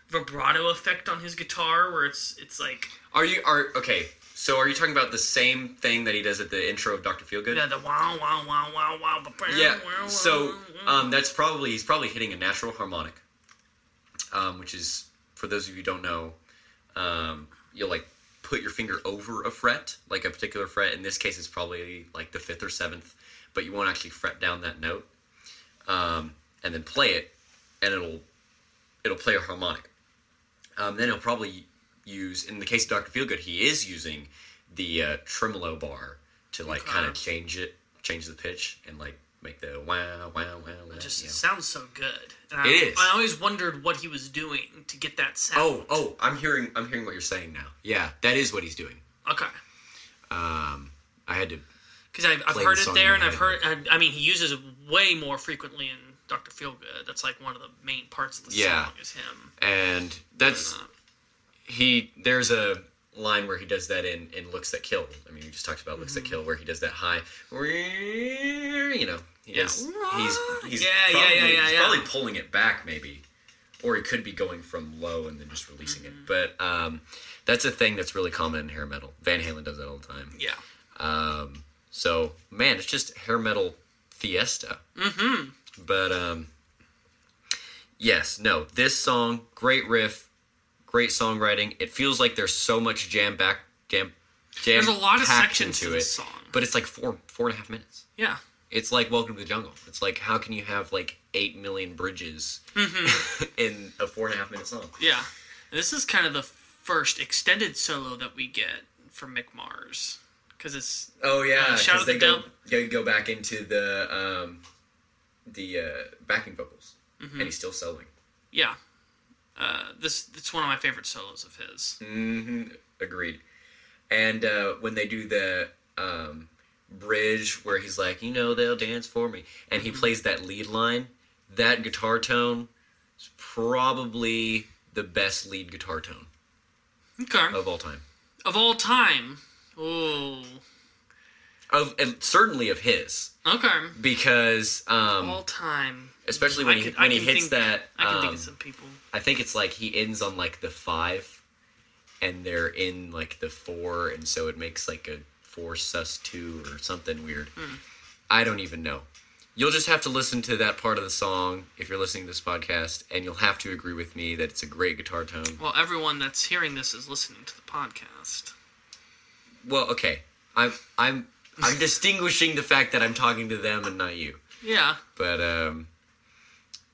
vibrato effect on his guitar where it's it's like are you are okay? So are you talking about the same thing that he does at the intro of Doctor Feelgood? yeah, the wow wow wow wow wow Yeah. So um, that's probably he's probably hitting a natural harmonic, um, which is for those of you who don't know, um, you'll like put your finger over a fret, like a particular fret. In this case, it's probably like the fifth or seventh, but you won't actually fret down that note, um, and then play it, and it'll it'll play a harmonic. Um, then he'll probably use, in the case of Doctor Feelgood, he is using the uh, tremolo bar to like kind of change it, change the pitch, and like make the wow wow wow. wow It just you know. sounds so good. And I, It is. I always wondered what he was doing to get that sound. Oh oh, I'm hearing I'm hearing what you're saying now. Yeah, that is what he's doing. okay. Um, I had to. Because I've, I've heard the it there, and I've heard. I, I mean, he uses it way more frequently in Dr. Feelgood. That's like one of the main parts of the Yeah. song is him. and that's he. There's a line where he does that in in looks that kill. I mean, we just talked about looks Mm-hmm. that kill, where he does that high. You know, he Yeah. does- he's he's Yeah, yeah, yeah, yeah, he's yeah. probably pulling it back maybe, or he could be going from low and then just releasing Mm-hmm. it. But um, that's a thing that's really common in hair metal. Van Halen does that all the time. yeah. Um, so man, it's just hair metal fiesta. Mm-hmm. But um, yes, no, this song, great riff, great songwriting. It feels like there's so much jam back, jam, jam. There's a lot of sections to it, song. but it's like four, four and a half minutes. Yeah. It's like Welcome to the Jungle. It's like how can you have like eight million bridges *laughs* in a four and a half minute song? Yeah. This is kind of the first extended solo that we get from Mick Mars. Because it's. Oh yeah, Uh, shout out they to go they go back into the um, the uh, backing vocals, Mm-hmm. and he's still soloing. Yeah. Uh, this It's one of my favorite solos of his. hmm Agreed. And uh, when they do the um, bridge where he's like, you know, they'll dance for me, and Mm-hmm. he plays that lead line, that guitar tone is probably the best lead guitar tone Okay. of all time. Of all time. Ooh. Of and certainly of his, Okay. because um, all time. especially when I he I when he hits think- that. I can think um, of some people. I think it's like he ends on like the five, and they're in like the four, and so it makes like a four sus two or something weird. Hmm. I don't even know. You'll just have to listen to that part of the song if you're listening to this podcast, and you'll have to agree with me that it's a great guitar tone. Well, everyone that's hearing this is listening to the podcast. Well, okay, I'm I'm *laughs* I'm distinguishing the fact that I'm talking to them and not you. Yeah. But um,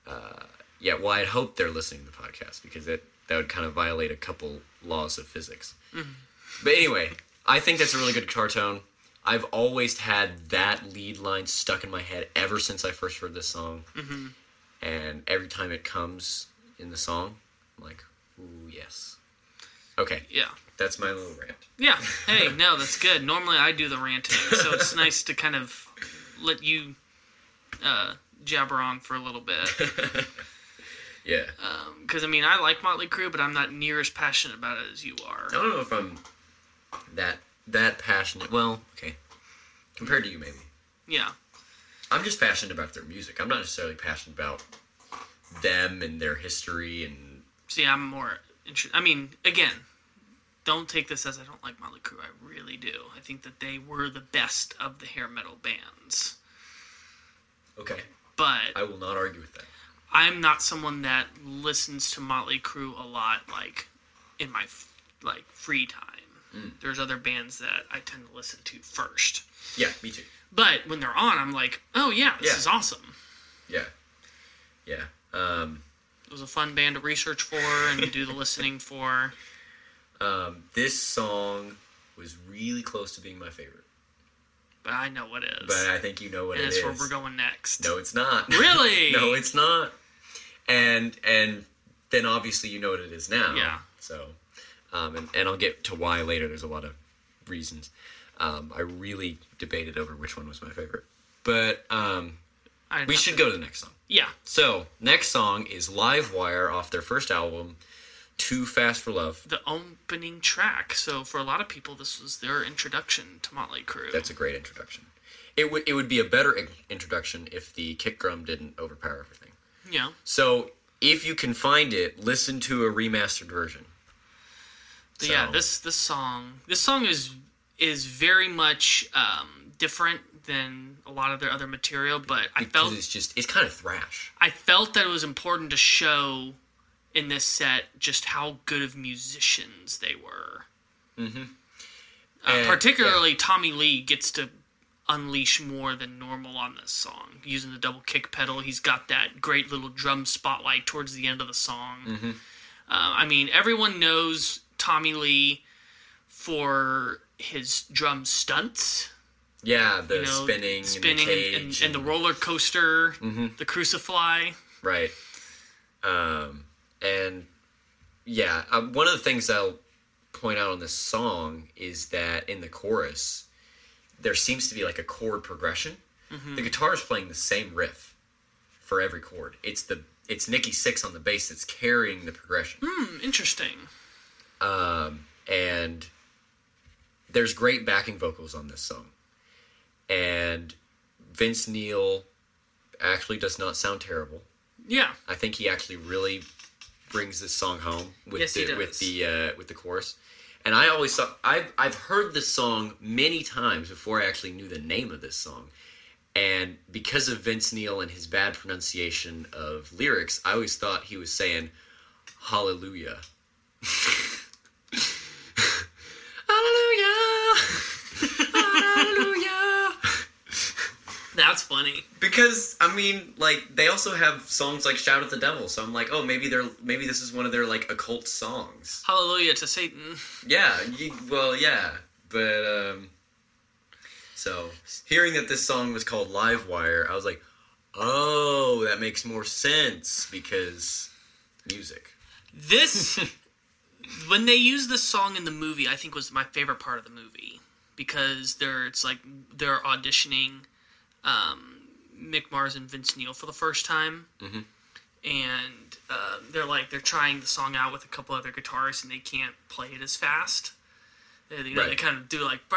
uh, yeah, well, I'd hope they're listening to the podcast because that that would kind of violate a couple laws of physics. But anyway, I think that's a really good guitar tone. I've always had that lead line stuck in my head ever since I first heard this song, and every time it comes in the song, I'm like, "Ooh, yes." Okay, Yeah. That's my little rant. Yeah. *laughs* Hey, no, that's good. Normally I do the ranting, so it's *laughs* nice to kind of let you uh, jabber on for a little bit. *laughs* Yeah, Because, I mean, I like Motley Crue, but I'm not near as passionate about it as you are. I don't know if I'm that that passionate. Well, okay, compared to you, maybe. Yeah. I'm just passionate about their music. I'm not necessarily passionate about them and their history and See, I'm more interested. I mean, again, don't take this as I don't like Motley Crue. I really do. I think that they were the best of the hair metal bands. okay. But I will not argue with that. I'm not someone that listens to Motley Crue a lot, like in my like free time. There's other bands that I tend to listen to first. Yeah, me too. But when they're on, I'm like, oh yeah, this Yeah. is awesome. Yeah, yeah. Um, It was a fun band to research for and do the listening for. Um, this song was really close to being my favorite, But I know what is. but I think you know what and it it's is. where we're going next. No, it's not. *laughs* Really? no, it's not. And and then obviously you know what it is now. Yeah. So, um, and and I'll get to why later. There's a lot of reasons. Um, I really debated over which one was my favorite, but um, we should go to the next song. Yeah. So next song is Live Wire off their first album, Too Fast for Love. The opening track. So for a lot of people, this was their introduction to Motley Crue. That's a great introduction. It would it would be a better in- introduction if the kick drum didn't overpower everything. yeah. So if you can find it, listen to a remastered version. But yeah, this this song this song is is very much um, different than a lot of their other material, but I because felt it's just it's kind of thrash. I felt that it was important to show in this set just how good of musicians they were. Mm-hmm. Uh, particularly, Tommy Lee gets to unleash more than normal on this song. Using the double kick pedal, he's got that great little drum spotlight towards the end of the song. Mm-hmm. Uh, I mean, everyone knows Tommy Lee for his drum stunts Yeah, the you know, spinning, spinning, and the and, and, and the roller coaster, Mm-hmm. the crucify. right. Um, and yeah, um, one of the things I'll point out on this song is that in the chorus, there seems to be like a chord progression. Mm-hmm. The guitar is playing the same riff for every chord. It's the it's Nikki Sixx on the bass that's carrying the progression. Hmm, interesting. Um, and there's great backing vocals on this song. And Vince Neil actually does not sound terrible. Yeah. I think he actually really brings this song home with Yes, he the with the uh, with the chorus. And I always thought I've I've heard this song many times before I actually knew the name of this song. And because of Vince Neil and his bad pronunciation of lyrics, I always thought he was saying. Hallelujah. *laughs* Hallelujah. That's funny. Because I mean, like they also have songs like "Shout at the Devil," so I'm like, oh, maybe they're maybe this is one of their like occult songs. Hallelujah to Satan. Yeah, you, well, yeah, but um, so hearing that this song was called "Live Wire," I was like, oh, that makes more sense because music. This, *laughs* when they use this song in the movie, I think was my favorite part of the movie because they're it's like they're auditioning um, Mick Mars and Vince Neil for the first time, Mhm. and uh, they're like they're trying the song out with a couple other guitarists and they can't play it as fast. They, you know, they kind of do like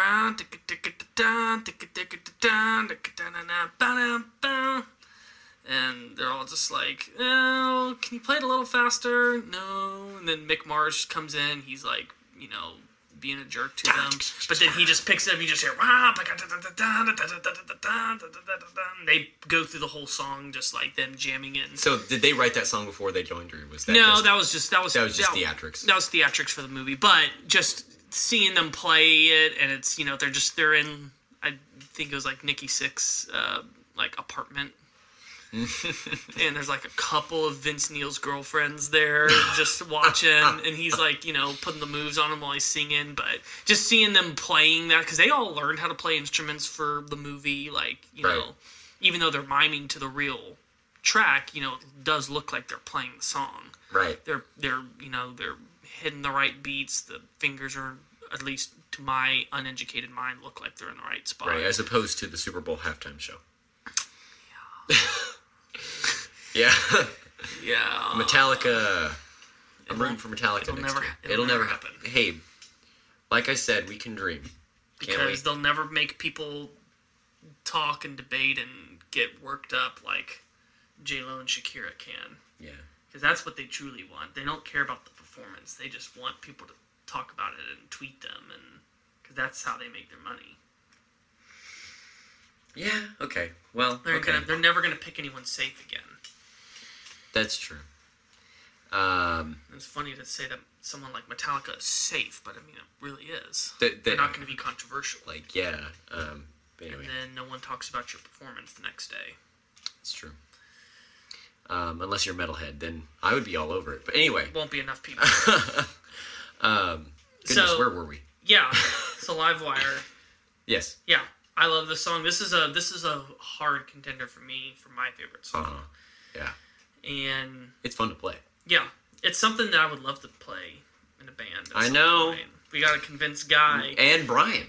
and they're all just like, "Oh, can you play it a little faster?" No. And then Mick Mars comes in. He's like, you know, being a jerk to them. But then he just picks it up. You just hear they go through the whole song just like them jamming it. So did they write that song before they joined, or was that no? Just, that was just that was that was just that, theatrics. That was theatrics for the movie, but just seeing them play it and it's you know they're just they're in I think it was like Nikki Sixx uh, like apartment *laughs* and there's like a couple of Vince Neil's girlfriends there just *laughs* watching, and he's like, you know, putting the moves on them while he's singing. But just seeing them playing that, because they all learned how to play instruments for the movie, like, you Right. know, even though they're miming to the real track, you know, it does look like they're playing the song right. they're they're you know they're hitting the right beats. The fingers are at least to my uneducated mind look like they're in the right spot. Right, as opposed to the Super Bowl halftime show. Yeah. Yeah, *laughs* yeah. Metallica. I'm rooting for Metallica it'll never- it'll It'll, never never happen. Hey, like I said, we can dream. Can't because they'll never make people talk and debate and get worked up like J Lo and Shakira can. Yeah. Because that's what they truly want. They don't care about the performance. They just want people to talk about it and tweet them, and because that's how they make their money. Yeah. Okay. Well. They're okay. gonna, they're never gonna pick anyone safe again. That's true. Um. It's funny to say that someone like Metallica is safe, but I mean, it really is. Th- th- They're not going to be controversial. Like yeah. Um. Anyway, and then no one talks about your performance the next day. it's true. Um, unless you're a metalhead, then I would be all over it. But anyway, Won't be enough people. *laughs* um, goodness, So- where were we? yeah, *laughs* so Live Wire. Yes. Yeah, I love this song. This is a this is a hard contender for me for my favorite song. Uh-huh. Yeah. And It's fun to play. yeah, it's something that I would love to play in a band. I know. point. We got to convince Guy. And Brian.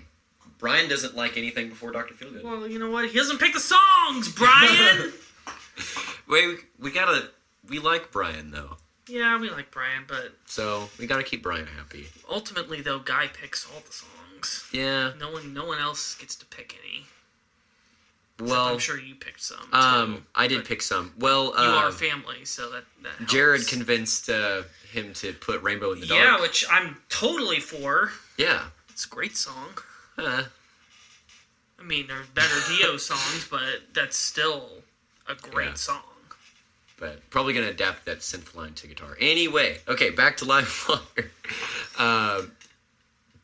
Brian doesn't like anything before Dr. Feelgood. Well, you know what? He doesn't pick the songs, Brian. *laughs* Wait, we, we gotta. We like Brian though, yeah, we like Brian, but so we gotta keep Brian happy. ultimately, though, Guy picks all the songs. Yeah. No one, no one else gets to pick any. Except Well, I'm sure you picked some. um, too, I did pick some. Well, You uh, are family, so that, that helps. Jared convinced uh, him to put Rainbow in the Dark. Yeah, which I'm totally for. Yeah. It's a great song. Uh, I mean, there's better Dio *laughs* songs, but that's still a great Yeah. song. but probably gonna adapt that synth line to guitar. Anyway, okay, back to Live Fire. *laughs* Um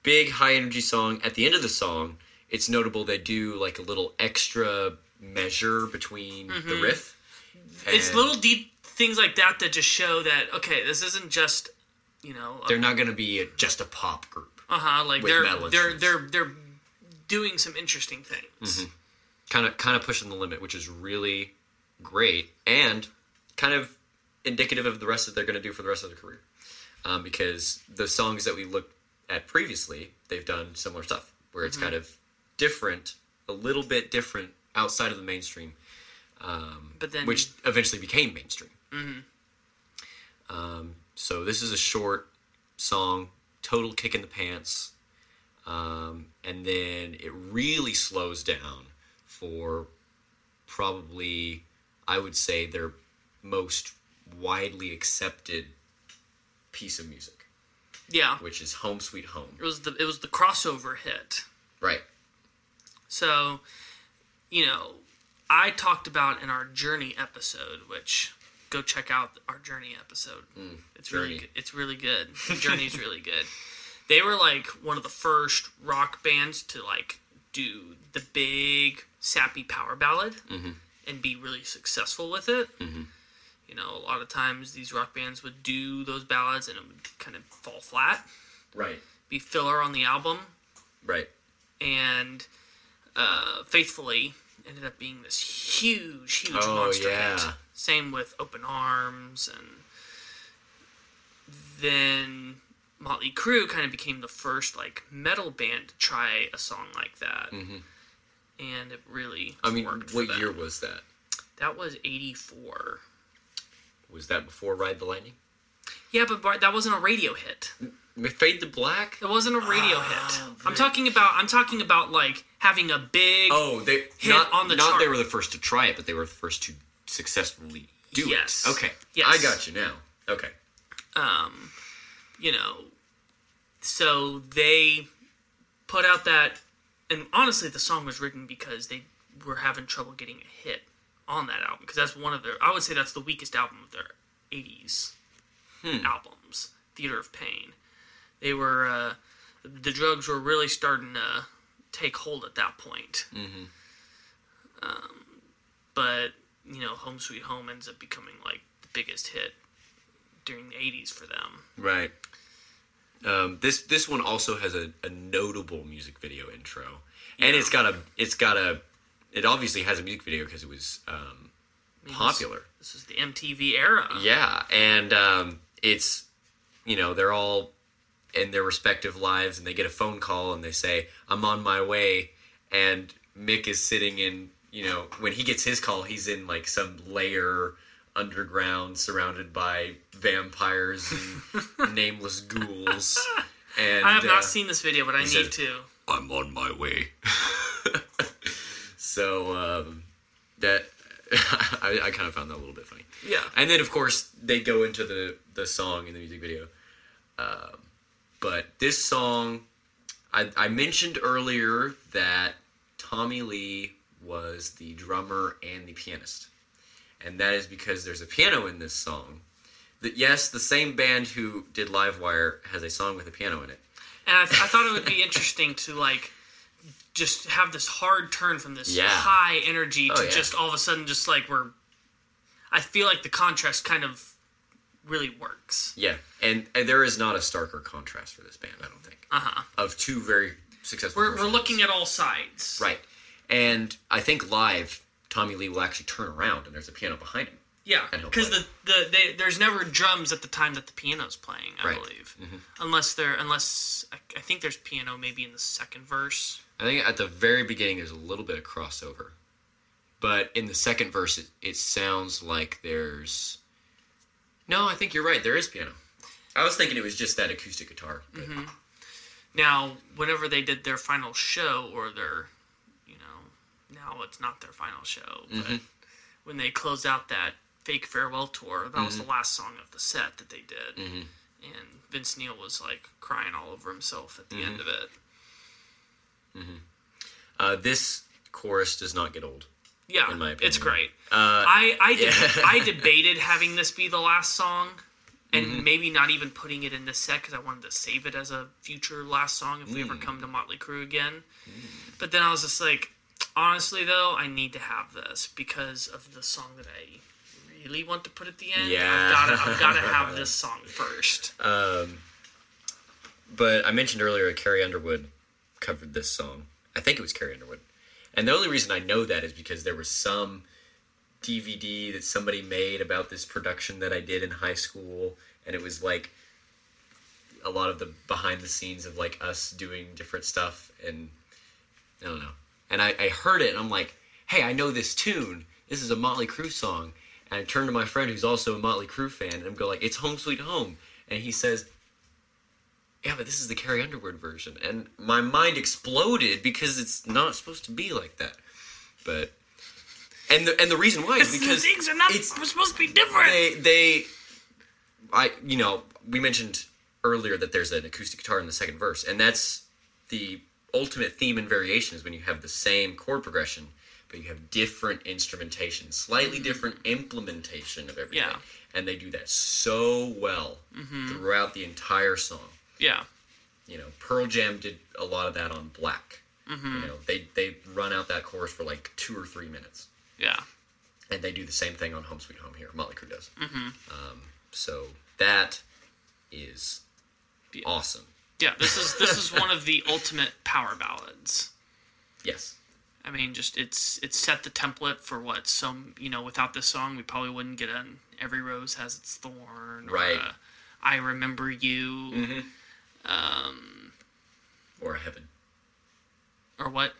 big high energy song. At the end of the song, it's notable they do like a little extra measure between the riff. Mm-hmm. It's little deep things like that that just show that okay, this isn't just you know They're not gonna be a, just a pop group. uh huh like they're they're they're they're doing some interesting things. Mm-hmm. kind of kind of pushing the limit, which is really great and kind of indicative of the rest that they're going to do for the rest of their career. Um, because the songs that we looked at previously, they've done similar stuff where it's kind of different, a little bit different outside of the mainstream. um, But then- which eventually became mainstream. Um, so this is a short song, total kick in the pants, um, and then it really slows down for probably, I would say, their most widely accepted piece of music, Yeah, which is "Home Sweet Home." it was the it was the crossover hit. Right. So, you know, I talked about in our Journey episode, which go check out our Journey episode. Hmm. it's really Journey. good. It's really good. Journey's *laughs* really good. They were like one of the first rock bands to like do the big sappy power ballad mm-hmm. and be really successful with it. Mm-hmm. You know, a lot of times these rock bands would do those ballads and it would kind of fall flat, Right. be filler on the album Right. and uh, faithfully ended up being this huge, huge Oh, monster yeah. hit. Same with Open Arms, and then Motley Crue kind of became the first like metal band to try a song like that, and it really Mm-hmm. I mean, what year was that? that? Was eighty four. Was that before Ride the Lightning? Yeah, but Bart, that wasn't a radio hit. Fade to Black? It wasn't a radio Ah, hit. I'm talking about. I'm talking about like having a big. Oh, they Hit not on the not chart. they were the first to try it, but they were the first to successfully do Yes. it. Okay, Yes. I got you now. Okay, um, you know, so they put out that, and honestly, the song was written because they were having trouble getting a hit on that album because that's one of their. I would say that's the weakest album of their '80s albums, Theatre of Pain. They were uh, the drugs were really starting to take hold at that point. Um, but you know, Home Sweet Home ends up becoming like the biggest hit during the '80s for them. right. Um, this this one also has a, a notable music video intro, and it's got a it's got a it obviously has a music video because it was um, popular. This is the MTV era. Yeah, and um, it's you know they're all in their respective lives, and they get a phone call, and they say, "I'm on my way," and Mick is sitting in you know when he gets his call, he's in like some lair underground, surrounded by vampires and *laughs* nameless ghouls. And I have uh, not seen this video, but I need said- to. I'm on my way. *laughs* so um, that *laughs* I, I kind of found that a little bit funny. Yeah. And then of course they go into the the song in the music video. Um, but this song, I, I mentioned earlier that Tommy Lee was the drummer and the pianist, and that is because there's a piano in this song. That yes, the same band who did Livewire has a song with a piano in it. And I, I thought it would be interesting to like just have this hard turn from this Yeah. high energy to Oh, yeah. just all of a sudden just like we're. I feel like the contrast kind of really works. Yeah, and, and there is not a starker contrast for this band, I don't think, Uh huh. of two very successful. We're, we're looking at all sides. right, and I think live Tommy Lee will actually turn around and there's a piano behind him. Yeah, because the, the they, there's never drums at the time that the piano's playing. I Right. Mm-hmm. believe, unless there unless I, I think there's piano maybe in the second verse. I think at the very beginning there's a little bit of crossover, but in the second verse it, it sounds like there's. No, I think you're right. There is piano. I was thinking it was just that acoustic guitar. But Mm-hmm. Now, whenever they did their final show, or their, you know, now it's not their final show, but Mm-hmm. when they closed out that fake farewell tour, that was the last song of the set that they did, Mm-hmm. and Vince Neil was like crying all over himself at the Mm-hmm. end of it. Uh, this chorus does not get old. Yeah, In my it's great. Uh, I I, deb- yeah. *laughs* I debated having this be the last song, and Mm-hmm. maybe not even putting it in this set because I wanted to save it as a future last song if we Mm. ever come to Motley Crue again. But then I was just like, honestly though, I need to have this because of the song that I really want to put at the end. Yeah. I've got to I've got to have this song first. Um, but I mentioned earlier Carrie Underwood covered this song. I think it was Carrie Underwood. And the only reason I know that is because there was some DVD that somebody made about this production that I did in high school. And it was like a lot of the behind the scenes of like us doing different stuff. And I don't know. And I, I heard it and I'm like, hey, I know this tune. this is a Motley Crue song. And I turn to my friend who's also a Motley Crue fan, and I'm go like, it's Home Sweet Home, and he says, yeah, but this is the Carrie Underwood version, and my mind exploded because it's not supposed to be like that. But and the and the reason why is because things are not supposed to be different. they they I you know we mentioned earlier that there's an acoustic guitar in the second verse, and that's the ultimate theme and variation is when you have the same chord progression, but you have different instrumentation, slightly mm-hmm. different implementation of everything, Yeah. and they do that so well mm-hmm. throughout the entire song. Yeah. You know, Pearl Jam did a lot of that on Black. Mm-hmm. You know, they they run out that chorus for like two or three minutes Yeah. and they do the same thing on Home Sweet Home here. Motley Crue does. Mm-hmm. Um, so that is Yeah. awesome. Yeah. This is this is one of the *laughs* ultimate power ballads. Yes. I mean, just it's it's set the template for what some you know. Without this song, we probably wouldn't get an "Every Rose Has Its Thorn" or Right. a "I Remember You" Mm-hmm. Or Heaven or what?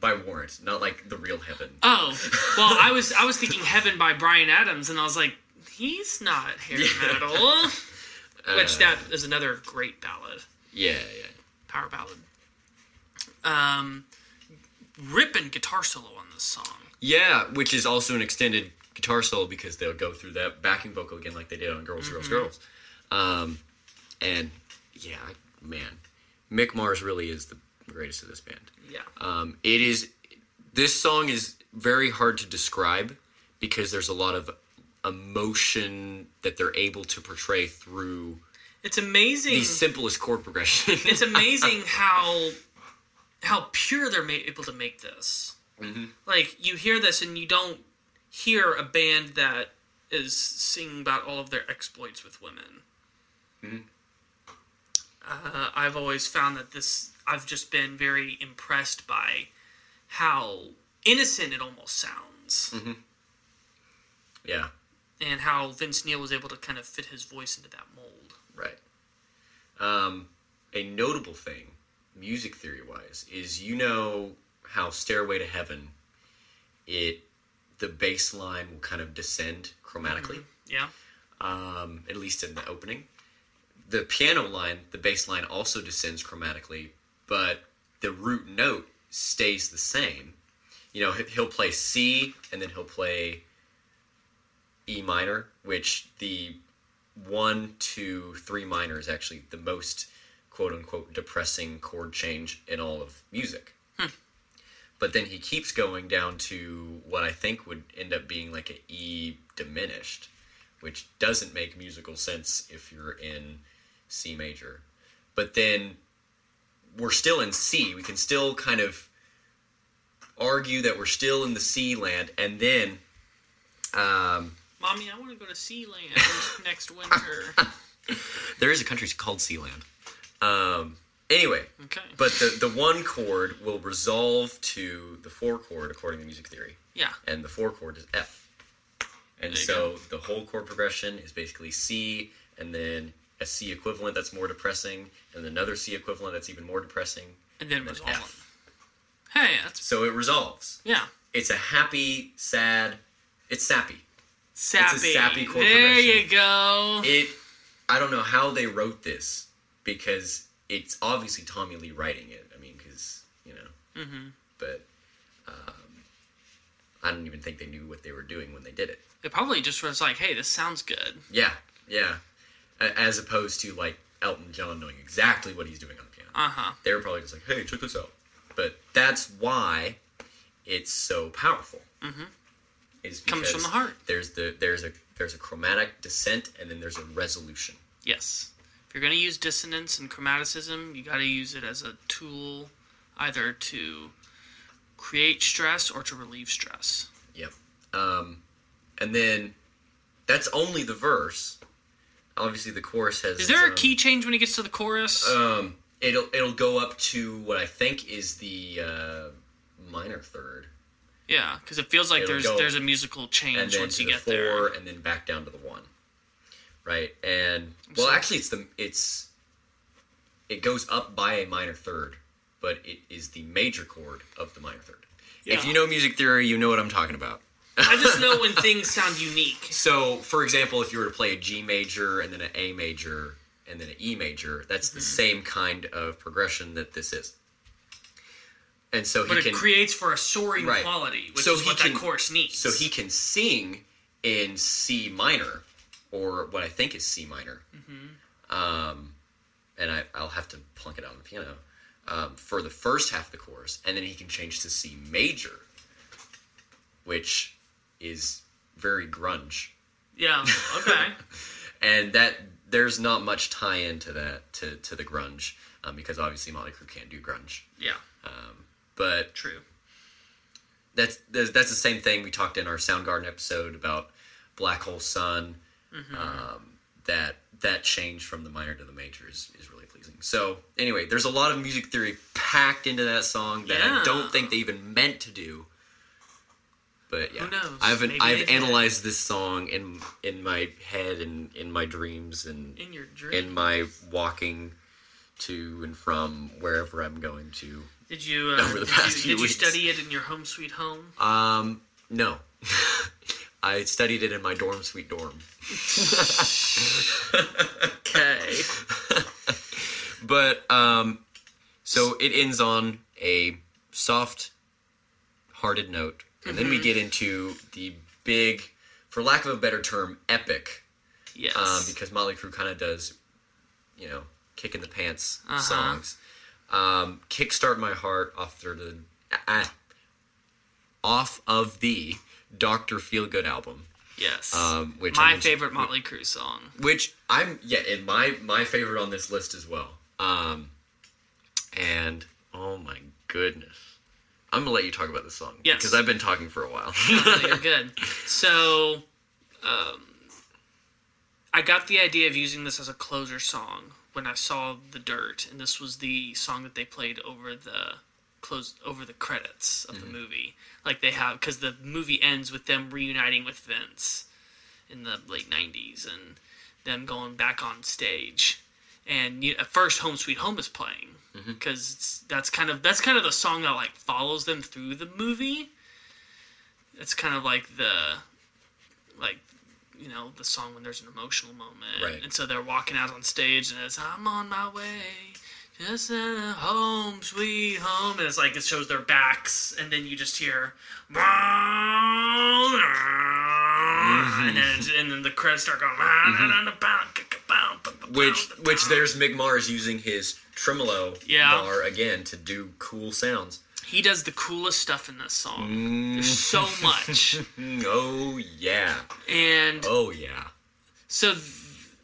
by Warrant, not like the real Heaven. Oh, well, I was I was *laughs* thinking "Heaven" by Bryan Adams, and I was like, he's not hair Yeah. metal. *laughs* Which Uh, that is another great ballad, Yeah, yeah. power ballad. Um, ripping guitar solo on this song. Yeah, which is also an extended guitar solo because they'll go through that backing vocal again like they did on Girls, Girls, Girls. Um, and yeah, man, Mick Mars really is the greatest of this band. Yeah. Um, it is. This song is very hard to describe because there's a lot of emotion that they're able to portray through It's amazing. the simplest chord progression. *laughs* it's amazing *laughs* how how pure they're able to make this. Mm-hmm. Like you hear this and you don't hear a band that is singing about all of their exploits with women. Mm-hmm. Uh, I've always found that this. I've just been very impressed by how innocent it almost sounds, Mm-hmm. yeah, and how Vince Neil was able to kind of fit his voice into that mold. right. Um, a notable thing, music theory wise, is you know how Stairway to Heaven, it the bass line will kind of descend chromatically. Yeah. um, at least in the opening. The piano line, the bass line also descends chromatically, but the root note stays the same. You know, he- he'll play C and then he'll play E minor, which the one, two, three minor is actually the most quote unquote depressing chord change in all of music. Hmm. But then he keeps going down to what I think would end up being like an E diminished, which doesn't make musical sense if you're in C major. But then we're still in C. We can still kind of argue that we're still in the C land, and then um, Mommy, I want to go to Sealand *laughs* next winter. *laughs* there is a country called Sealand. Um, anyway, Okay. but the the one chord will resolve to the four chord according to music theory. yeah. and the four chord is F. And so the whole chord progression is basically C, and then a C equivalent that's more depressing, and another C equivalent that's even more depressing, And then and then resolve F. Hey, that's So it resolves. yeah. It's a happy, sad. It's sappy. Sappy. sappy chord there you go. It. I don't know how they wrote this because it's obviously Tommy Lee writing it. I mean, because you know. Mm-hmm. But um, I don't even think they knew what they were doing when they did it. It probably just was like, hey, this sounds good. Yeah, yeah. As opposed to like Elton John knowing exactly what he's doing on the piano. Uh huh. They were probably just like, "Hey, check this out." But that's why it's so powerful. Mm-hmm. Is Comes from the heart. There's the there's a there's a chromatic descent and then there's a resolution. Yes. If you're gonna use dissonance and chromaticism, you got to use it as a tool, either to create stress or to relieve stress. Yep. Um, and then that's only the verse. Obviously, the chorus has. Is there a key change when he gets to the chorus? Um, it'll it'll go up to what I think is the uh, minor third. yeah, because it feels like it'll there's go- there's a musical change once you the get four, there. and then back down to the one. Right, and well, actually, it's the it's it goes up by a minor third, but it is the major chord of the minor third. If you know music theory, you know what I'm talking about. I just know when things sound unique. *laughs* So, for example, if you were to play a G major and then an A major and then an E major, that's the Mm-hmm. same kind of progression that this is. And so But he it can creates for a soaring Right. quality, which So is what can- that chorus needs. so he can sing in C minor or what I think is C minor. Mm-hmm. Um, and I, I'll have to plunk it out on the piano um, for the first half of the course, and then he can change to C major, which is very grunge. Yeah. Okay. *laughs* and that there's not much tie into that to, to the grunge um, because obviously Motley Crue can't do grunge. yeah. But True. that's that's that's the same thing we talked in our Soundgarden episode about Black Hole Sun. Um, that that change from the minor to the major is, is really pleasing. So anyway, there's a lot of music theory packed into that song that I don't think they even meant to do. But yeah, Who knows? I've I've analyzed this song in in my head and in my dreams and In your dream. in my walking to and from wherever I'm going to. did you uh, over the did, past you, few did you study it in your home sweet home? Um, no. *laughs* I studied it in my dorm sweet dorm. Okay. *laughs* But um so it ends on a soft hearted note. And then we Mm-hmm. get into the big for lack of a better term, epic. yes. Um, because Motley Crue kind of does, you know, kick in the pants Uh-huh. songs. Um, Kickstart My Heart off the uh, off of the Doctor Feelgood album. yes. um, which My favorite Motley Crue song. which I'm yeah, and my my favorite on this list as well. Um, and oh my goodness, I'm gonna let you talk about this song Yes. because I've been talking for a while. *laughs* No, you're good. *laughs* So, um, I got the idea of using this as a closer song when I saw The Dirt, and this was the song that they played over the close over the credits of the movie. Like they have, because the movie ends with them reuniting with Vince in the late '90s and them going back on stage. And you, at first, "Home Sweet Home" is playing mm-hmm. because that's kind of that's kind of the song that like follows them through the movie. It's kind of like the like you know the song when there's an emotional moment. Right. and so they're walking out on stage and it's i'm on my way just home sweet home. And it's like it shows their backs and then you just hear Ah, and then and then the credits start going which which there's Mick Mars using his tremolo Yeah. bar again to do cool sounds. he does the coolest stuff in this song Mm. there's so much *laughs* Oh yeah, and oh yeah. So th-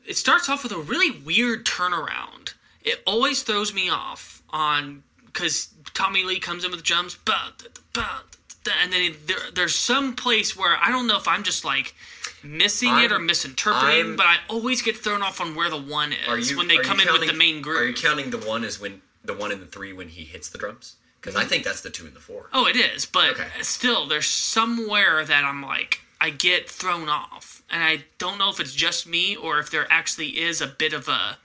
it starts off with a really weird turnaround. It always throws me off on because Tommy Lee comes in with drums, ba, da, da, ba, da, da, and then it, there, there's some place where I don't know if I'm just like missing it or misinterpreting, I'm- but I always get thrown off on where the one is you when they come in with the main group. Are you counting the one as when the one and the three when he hits the drums? Because I think that's the two and the four. Oh, it is, but Okay. still, there's somewhere that I'm like, I get thrown off, and I don't know if it's just me or if there actually is a bit of a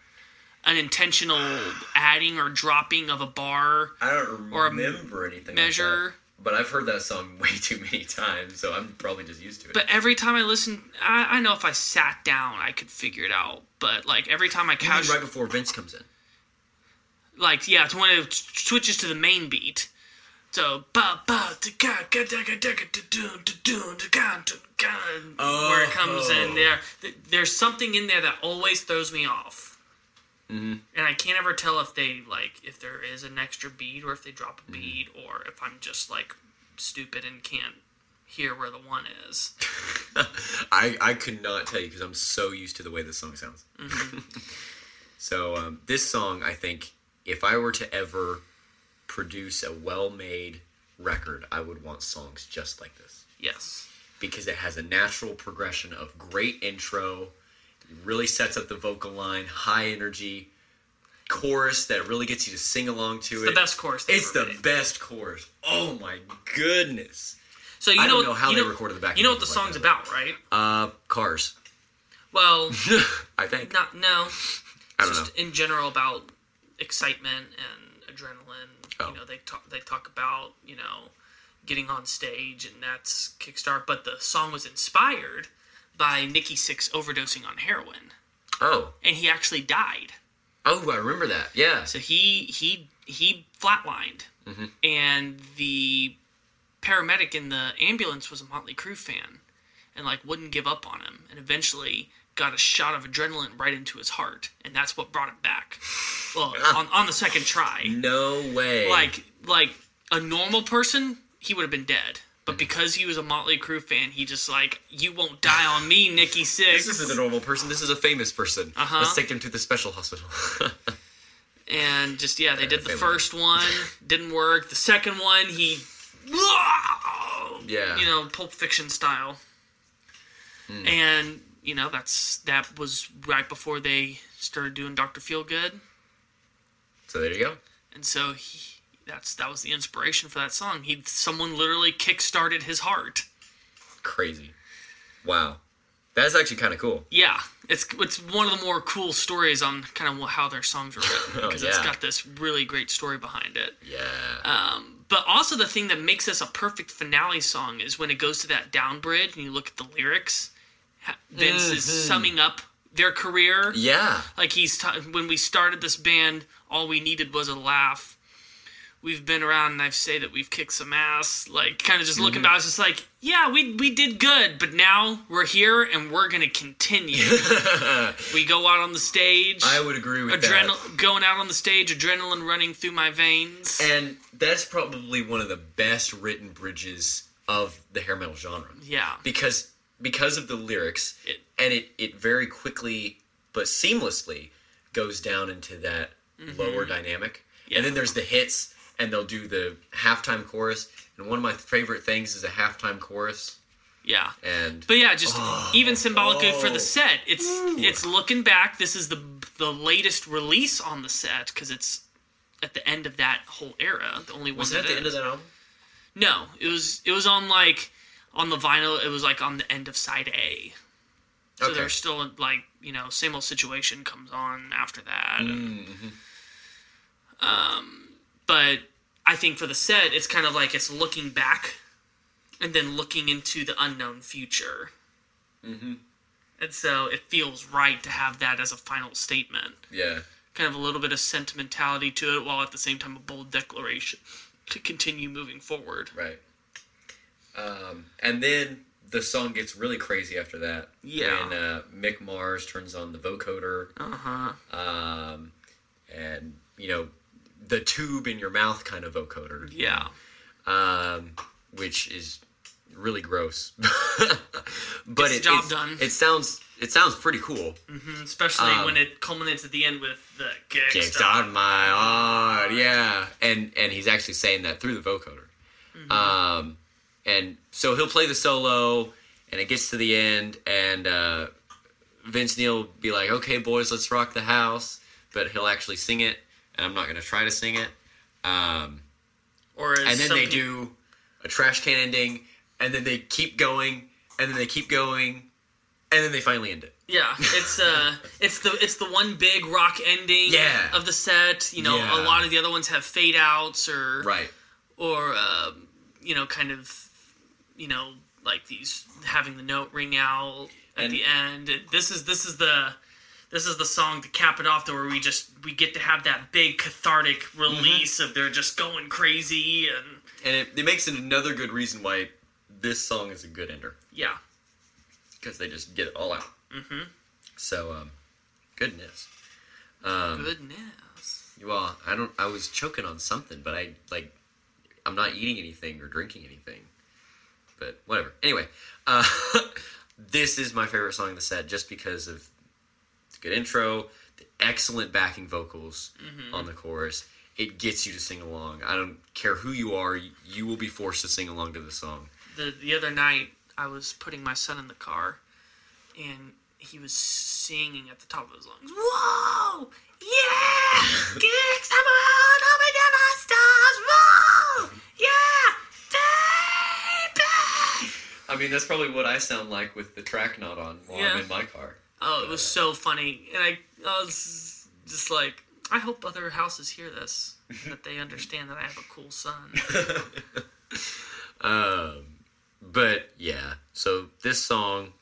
an intentional *sighs* adding or dropping of a bar. I don't Or a remember anything measure. like. But I've heard that song *laughs* way too many times, so I'm probably just used to it. But every time I listen, I, I know if I sat down, I could figure it out. But like every time I couch, right before Vince comes in. like yeah, it's when it switches to the main beat. So ba ba where it comes in Oh. there. There's something in there that always throws me off. Mm-hmm. And I can't ever tell if they like if there is an extra beat or if they drop Mm-hmm. a beat or if I'm just like stupid and can't hear where the one is. *laughs* I, I could not tell you because I'm so used to the way this song sounds. *laughs* so um, this song, I think, if I were to ever produce a well-made record, I would want songs just like this Yes. because it has a natural progression of great intro, really sets up the vocal line, high energy, chorus that really gets you to sing along to It's it. the best chorus. It's the made. best chorus. Oh my goodness. So you I know, don't know how you they know, recorded the backing You know what the like song's that. about, right? Uh, cars. Well, *laughs* I think. not no. I don't just in general about excitement and adrenaline. Oh. You know, they talk they talk about you know getting on stage, and that's Kickstart. But the song was inspired by Nikki Sixx overdosing on heroin, Oh, and he actually died. oh, I remember that. Yeah. So he he he flatlined, mm-hmm. and the paramedic in the ambulance was a Motley Crue fan, and like wouldn't give up on him, and eventually got a shot of adrenaline right into his heart, and that's what brought him back. Well, *laughs* ah. on on the second try, No way. like like a normal person, he would have been dead. But because he was a Motley Crue fan, he just like, you won't die on me, Nikki Sixx. this isn't a normal person. This is a famous person. Uh-huh. Let's take him to the special hospital. *laughs* and just yeah, they did the first one, *laughs* didn't work. The second one, he, Yeah. you know, Pulp Fiction style. And you know that's that was right before they started doing Doctor Feelgood, so there you go. and so he, that's that was the inspiration for that song. He someone literally kick-started his heart. Crazy. Wow. That's actually kind of cool. Yeah, it's it's one of the more cool stories on kind of how their songs are written *laughs* Oh, because it's got this really great story behind it. Yeah. Um, but also the thing that makes this a perfect finale song is when it goes to that down bridge and you look at the lyrics. Vince is mm-hmm. summing up their career. yeah. Like he's t- when we started this band, all we needed was a laugh. We've been around, and I've say that we've kicked some ass. Like, kind of just looking back, it's just like, yeah, we we did good, but now we're here and we're gonna continue. *laughs* we go out on the stage. I would agree with Adrenal- going out on the stage, adrenaline running through my veins. And that's probably one of the best written bridges of the hair metal genre. yeah, Because because of the lyrics It- and it, it very quickly but seamlessly goes down into that lower dynamic. Mm-hmm. Yeah. And then there's the hits and they'll do the halftime chorus. And one of my favorite things is a halftime chorus. yeah. And But yeah, just even symbolically for oh. the set, it's it's looking back. This is the the latest release on the set because it's at the end of that whole era. The only one was that at the end of that album? No, it was it was on like on the vinyl. It was like on the end of side A. So Okay. there's still like you know same old situation comes on after that. and- Mm-hmm. Um, but I think for the set, it's kind of like it's looking back and then looking into the unknown future. Mm-hmm. And so it feels right to have that as a final statement. Yeah. Kind of a little bit of sentimentality to it, while at the same time a bold declaration to continue moving forward. Right. Um, and then the song gets really crazy after that. Yeah. When uh, Mick Mars turns on the vocoder, Uh huh. um, and you know, the tube in your mouth kind of vocoder. Yeah. Um, which is really gross. *laughs* but it job done. It sounds it sounds pretty cool. Especially Um, when it culminates at the end with the Kicks on my heart, yeah, and and he's actually saying that through the vocoder. Um, and so he'll play the solo, and it gets to the end, and uh, Vince Neil will be like, "Okay, boys, let's rock the house," but he'll actually sing it, and I'm not going to try to sing it. Um, Or and then they peop- do a trash can ending, and then they keep going, and then they keep going, and then they finally end it. Yeah, it's uh, *laughs* it's the it's the one big rock ending Yeah. of the set. You know, Yeah. a lot of the other ones have fade outs or Right. or um, you know, kind of you know like these having the note ring out at And- the end. This is this is the this is the song to cap it off, to where we just we get to have that big cathartic release of they're just going crazy and And it, it makes it another good reason why this song is a good ender. yeah, because they just get it all out. Mm-hmm. So, um, goodness. Um, goodness. well, I don't. I was choking on something, but I like. I'm not eating anything or drinking anything. But whatever. Anyway, uh, *laughs* this is my favorite song in the set, just because of good intro, the excellent backing vocals mm-hmm. on the chorus. It gets you to sing along. I don't care who you are; you will be forced to sing along to the song. the the other night I was putting my son in the car, and he was singing at the top of his lungs. Whoa! Yeah! *laughs* Kicks I'm on over to my stars. Whoa! Yeah! Baby! I mean, that's probably what I sound like with the track not on while Yeah. I'm in my car. Oh, it was so funny, and I, I was just like, I hope other houses hear this, *laughs* that they understand that I have a cool son. *laughs* Um, but yeah, so this song,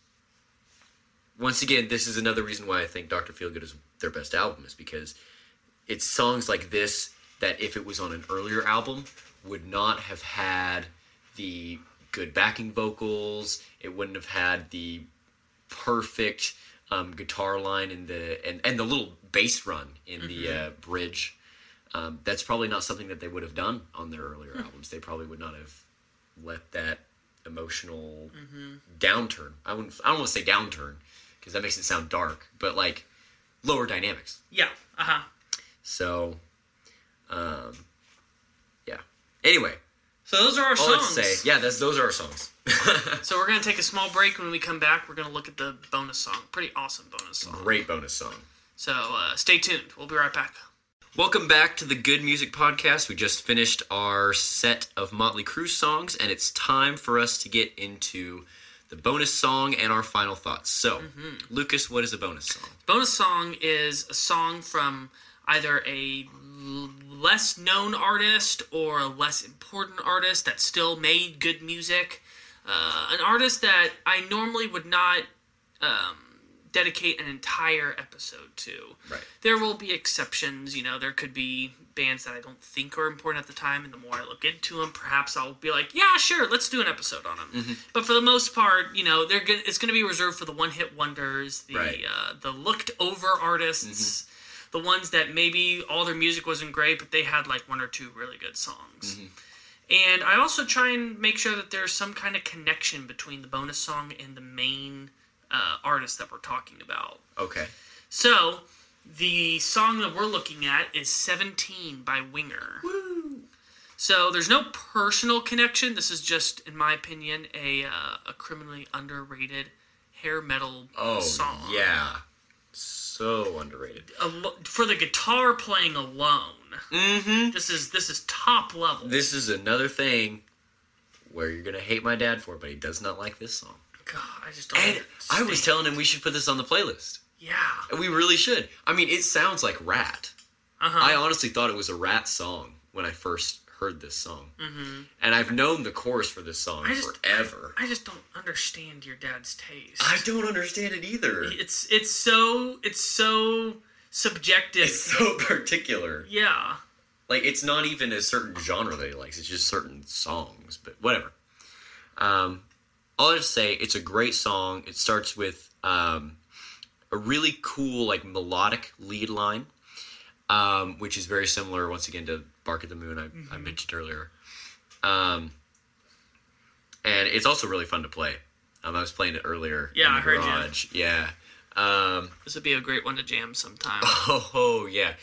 once again, this is another reason why I think Dr. Feelgood is their best album, is because it's songs like this that if it was on an earlier album would not have had the good backing vocals. It wouldn't have had the perfect um, guitar line in the and, and the little bass run in the uh, bridge. Um, that's probably not something that they would have done on their earlier albums. They probably would not have let that emotional downturn. I wouldn't. I don't want to say downturn because that makes it sound dark, but like lower dynamics. Yeah. Uh huh. So, um, yeah. Anyway, So those are our all songs. let's say, yeah, that's those are our songs. *laughs* So we're gonna take a small break. When we come back, we're gonna look at the bonus song. Pretty awesome bonus song. Great bonus song. So uh, stay tuned. We'll be right back. Welcome back to the Good Music Podcast. We just finished our set of Motley Crue songs, and it's time for us to get into the bonus song and our final thoughts. So, Lucas, what is a bonus song? Bonus song is a song from either a less known artist or a less important artist that still made good music. Uh, an artist that I normally would not um, dedicate an entire episode to. Right. There will be exceptions. You know, there could be bands that I don't think are important at the time, and the more I look into them, perhaps I'll be like, yeah, sure, let's do an episode on them. But for the most part, you know, they're gonna, it's going to be reserved for the one-hit wonders, the Right. uh, the looked-over artists, the ones that maybe all their music wasn't great, but they had like one or two really good songs. And I also try and make sure that there's some kind of connection between the bonus song and the main uh, artist that we're talking about. Okay. So, the song that we're looking at is 17 by Winger. Woo! So, there's no personal connection. This is just, in my opinion, a, uh, a criminally underrated hair metal Oh, song. yeah. So underrated. For the guitar playing alone. Mm-hmm. This is this is top level. This is another thing where you're going to hate my dad for, but he does not like this song. God, I just don't. And I was telling him we should put this on the playlist. Yeah. We really should. I mean, it sounds like Ratt. Uh-huh. I honestly thought it was a Ratt song when I first heard this song. Mm-hmm. And I've known the chorus for this song I just forever. I, I just don't understand your dad's taste. I don't understand it either. It's it's so it's so subjective. It's so *laughs* particular. yeah. Like, it's not even a certain genre that he likes, it's just certain songs, but whatever. Um, I'll just say it's a great song. It starts with um, a really cool, like, melodic lead line, um, which is very similar, once again, to Bark at the Moon, I, I mentioned earlier. Um, and it's also really fun to play. Um, I was playing it earlier. Yeah, in the I heard you. garage. Yeah. Um, This would be a great one to jam sometime. *laughs* Oh yeah,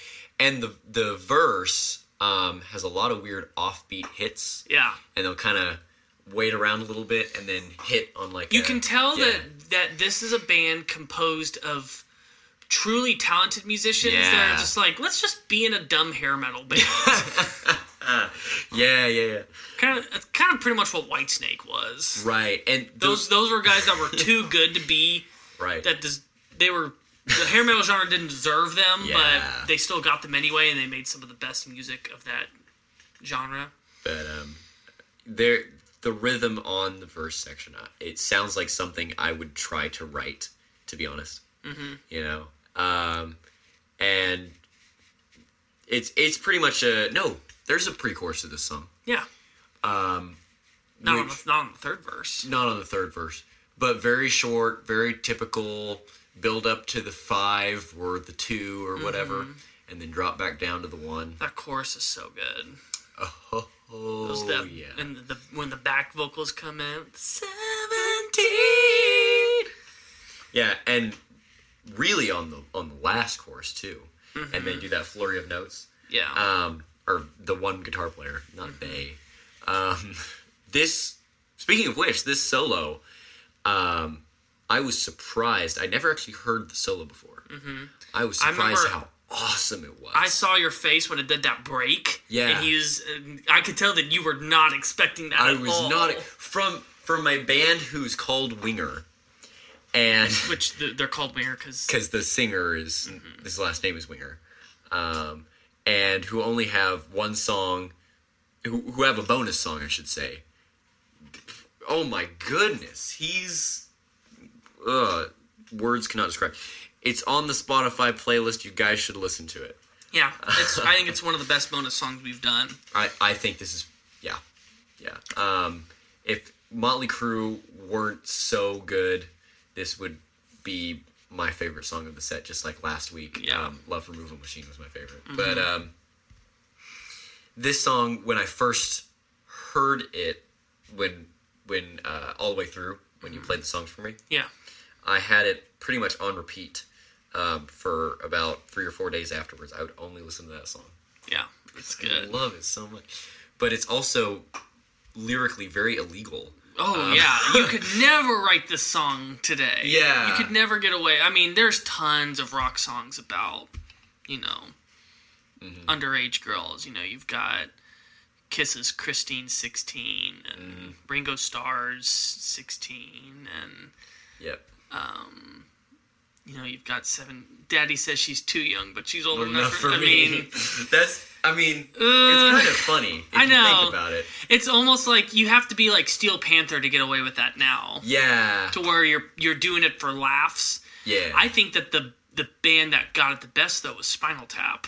and the the verse um, has a lot of weird offbeat hits, yeah. and they'll kind of wait around a little bit and then hit on like You a- can tell yeah. that that this is a band composed of truly talented musicians that are just like, let's just be in a dumb hair metal band. *laughs* yeah, yeah, yeah, kind of, kind of pretty much what Whitesnake was. right, and Those those were guys that were too *laughs* good to be right, that des- they were the hair metal genre didn't deserve them, Yeah. but they still got them anyway, and they made some of the best music of that genre. but um, there the rhythm on the verse section, uh, it sounds like something I would try to write, to be honest. Mm-hmm. You know, um, and it's it's pretty much a no. There's a pre-chorus to this song. Yeah, Um, not on the, not on the third verse. not on the third verse, but very short, very typical build up to the five or the two or whatever, and then drop back down to the one. That chorus is so good. Oh, Those that, yeah. And the, when the back vocals come in, seventeen. Yeah, and really on the on the last chorus too, and Mm-hmm. they do that flurry of notes. Yeah. Um, or the one guitar player, not Bay. Um, *laughs* this, speaking of which, this solo, um, I was surprised. I never actually heard the solo before. Mm-hmm. I was I surprised remember- how awesome it was. I saw your face when it did that break. Yeah. And he was. I could tell that you were not expecting that. I was all. not from from my band who's called Winger, and *laughs* Which the, they're called Winger because. because the singer is his last name is Winger, um, and who only have one song, who, who have a bonus song, I should say, oh my goodness, he's uh words cannot describe. It's on the Spotify playlist. You guys should listen to it. Yeah, it's, I think it's *laughs* one of the best bonus songs we've done. I, I think this is yeah yeah. Um, if Motley Crue weren't so good, this would be my favorite song of the set. Just like last week, Yeah. um, Love Removal Machine was my favorite. But um, this song, when I first heard it, when when uh, all the way through, when you played the songs for me, Yeah, I had it pretty much on repeat um, for about three or four days afterwards. I would only listen to that song. yeah, it's good. I love it so much. But it's also lyrically very illegal. Oh Um, yeah, *laughs* you could never write this song today. Yeah. you could never get away. I mean, there's tons of rock songs about, you know, Mm-hmm. underage girls. You know, you've got Kiss's Christine 16 and Mm-hmm. Ringo Starr's 16 and Yep. you know, you've got seven. Daddy says she's too young, but she's old enough, Enough for I me. mean, *laughs* That's. I mean, it's uh, kind of funny. If I You know. think about it. it's almost like you have to be like Steel Panther to get away with that now. Yeah. To where you're you're doing it for laughs. Yeah. I think that the the band that got it the best though was Spinal Tap,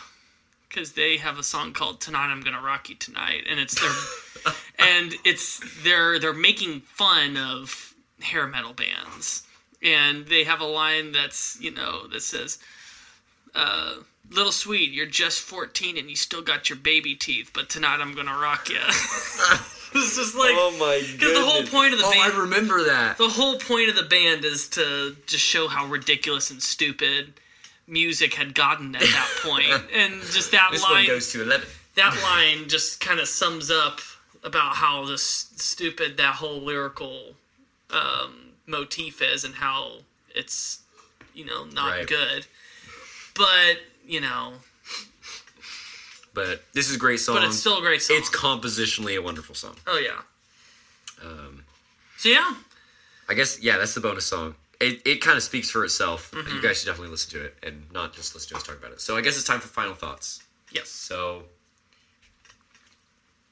because they have a song called "Tonight I'm Gonna Rock You Tonight," and it's their *laughs* and it's they're they're making fun of hair metal bands, and they have a line that's you know that says, uh, "Little sweet, you're just 14 and you still got your baby teeth, but tonight I'm gonna rock you." *laughs* it's just like oh my god. the whole point of the oh, band- I remember that. the whole point of the band is to just show how ridiculous and stupid music had gotten at that *laughs* point and just that This line one goes to eleven. that line just kind of sums up about how just stupid that whole lyrical um, motif is and how it's you know not Right. good but you know But this is a great song. but it's still a great song It's compositionally a wonderful song. oh yeah Um, so yeah I guess yeah, that's the bonus song. It it kind of speaks for itself. Mm-hmm. You guys should definitely listen to it and not just listen to us talk about it. So I guess it's time for final thoughts. yes So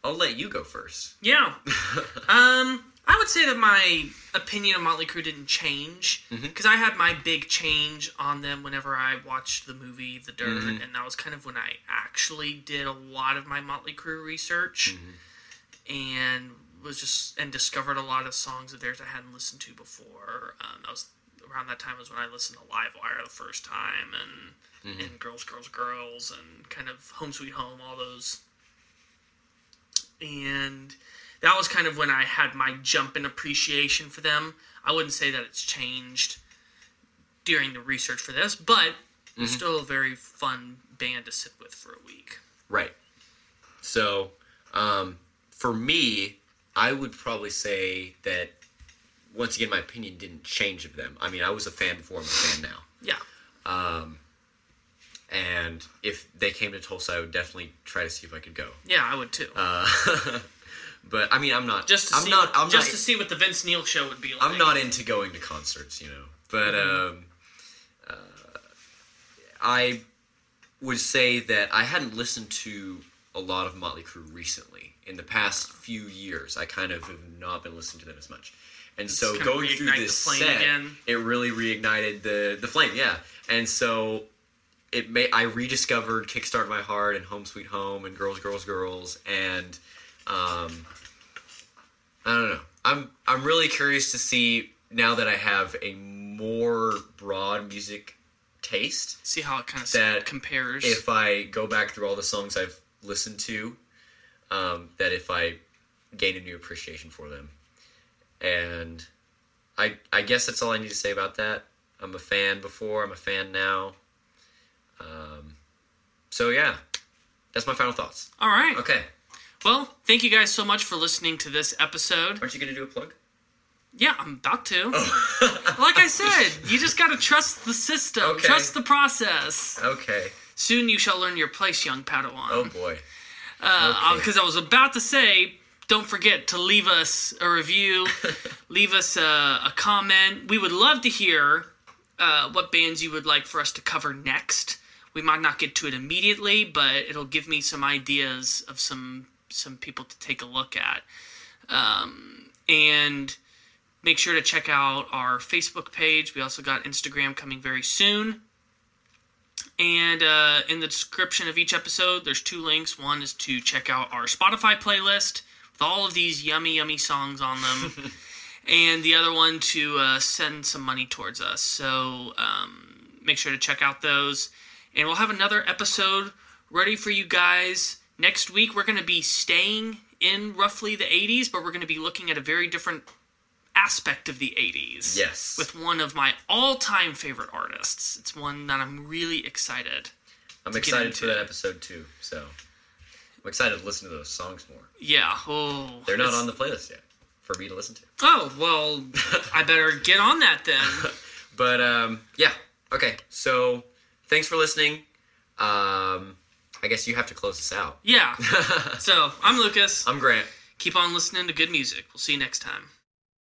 I'll let you go first. Yeah. *laughs* um, I would say that my opinion of Motley Crue didn't change mm-hmm. because I had my big change on them whenever I watched the movie The Dirt, mm-hmm. and that was kind of when I actually did a lot of my Motley Crue research mm-hmm. and was just and discovered a lot of songs of theirs I hadn't listened to before. Um, that was around that time was when I listened to Livewire the first time and and Girls, Girls, Girls and kind of Home Sweet Home, all those and that was kind of when I had my jump in appreciation for them. I wouldn't say that it's changed during the research for this, but it's still a very fun band to sit with for a week. Right. So, um, for me, I would probably say that once again, my opinion didn't change of them. I mean, I was a fan before, I'm a fan now. Yeah, And if they came to Tulsa, I would definitely try to see if I could go. yeah, I would too. Uh, *laughs* but I mean, I'm not. just to I'm see, not. I'm just not. to see what the Vince Neil show would be like. I'm not into going to concerts, you know. But um, uh, I would say that I hadn't listened to a lot of Motley Crue recently. In the past few years, I kind of have not been listening to them as much. And so going through this set, again. it really reignited the the flame. Yeah, and so it may I rediscovered "Kickstart My Heart" and "Home Sweet Home" and "Girls, Girls, Girls" and um, I don't know. I'm I'm really curious to see now that I have a more broad music taste. See how it kind of That compares. If I go back through all the songs I've listened to, um, that if I gain a new appreciation for them, and I I guess that's all I need to say about that. I'm a fan before. I'm a fan now. Um, so yeah, that's my final thoughts. All right. Okay, Well, thank you guys so much for listening to this episode. aren't you gonna do a plug? Yeah, I'm about to. *laughs* like I said, you just got to trust the system, Okay. trust the process. Okay. Soon you shall learn your place, young Padawan. Oh boy. Because I was about to say, don't forget to leave us a review, *laughs* leave us a, a comment. We would love to hear uh, what bands you would like for us to cover next. We might not get to it immediately, but it'll give me some ideas of some some people to take a look at. Um, And make sure to check out our Facebook page. We also got Instagram coming very soon. And uh, in the description of each episode, there's two links. One is to check out our Spotify playlist with all of these yummy, yummy songs on them. *laughs* and the other one to uh, send some money towards us. So um, make sure to check out those. And we'll have another episode ready for you guys. Next week, we're going to be staying in roughly the 80s, but we're going to be looking at a very different aspect of the 80s. Yes. With one of my all time favorite artists. It's one that I'm really excited. I'm excited for that episode too. So I'm excited to listen to those songs more. Yeah. Oh, They're not it's- on the playlist yet for me to listen to. Oh, well, I better get on that then. *laughs* But um, yeah, okay. So thanks for listening. Um, I guess you have to close this out. Yeah. *laughs* So, I'm Lucas. I'm Grant. Keep on listening to good music. We'll see you next time.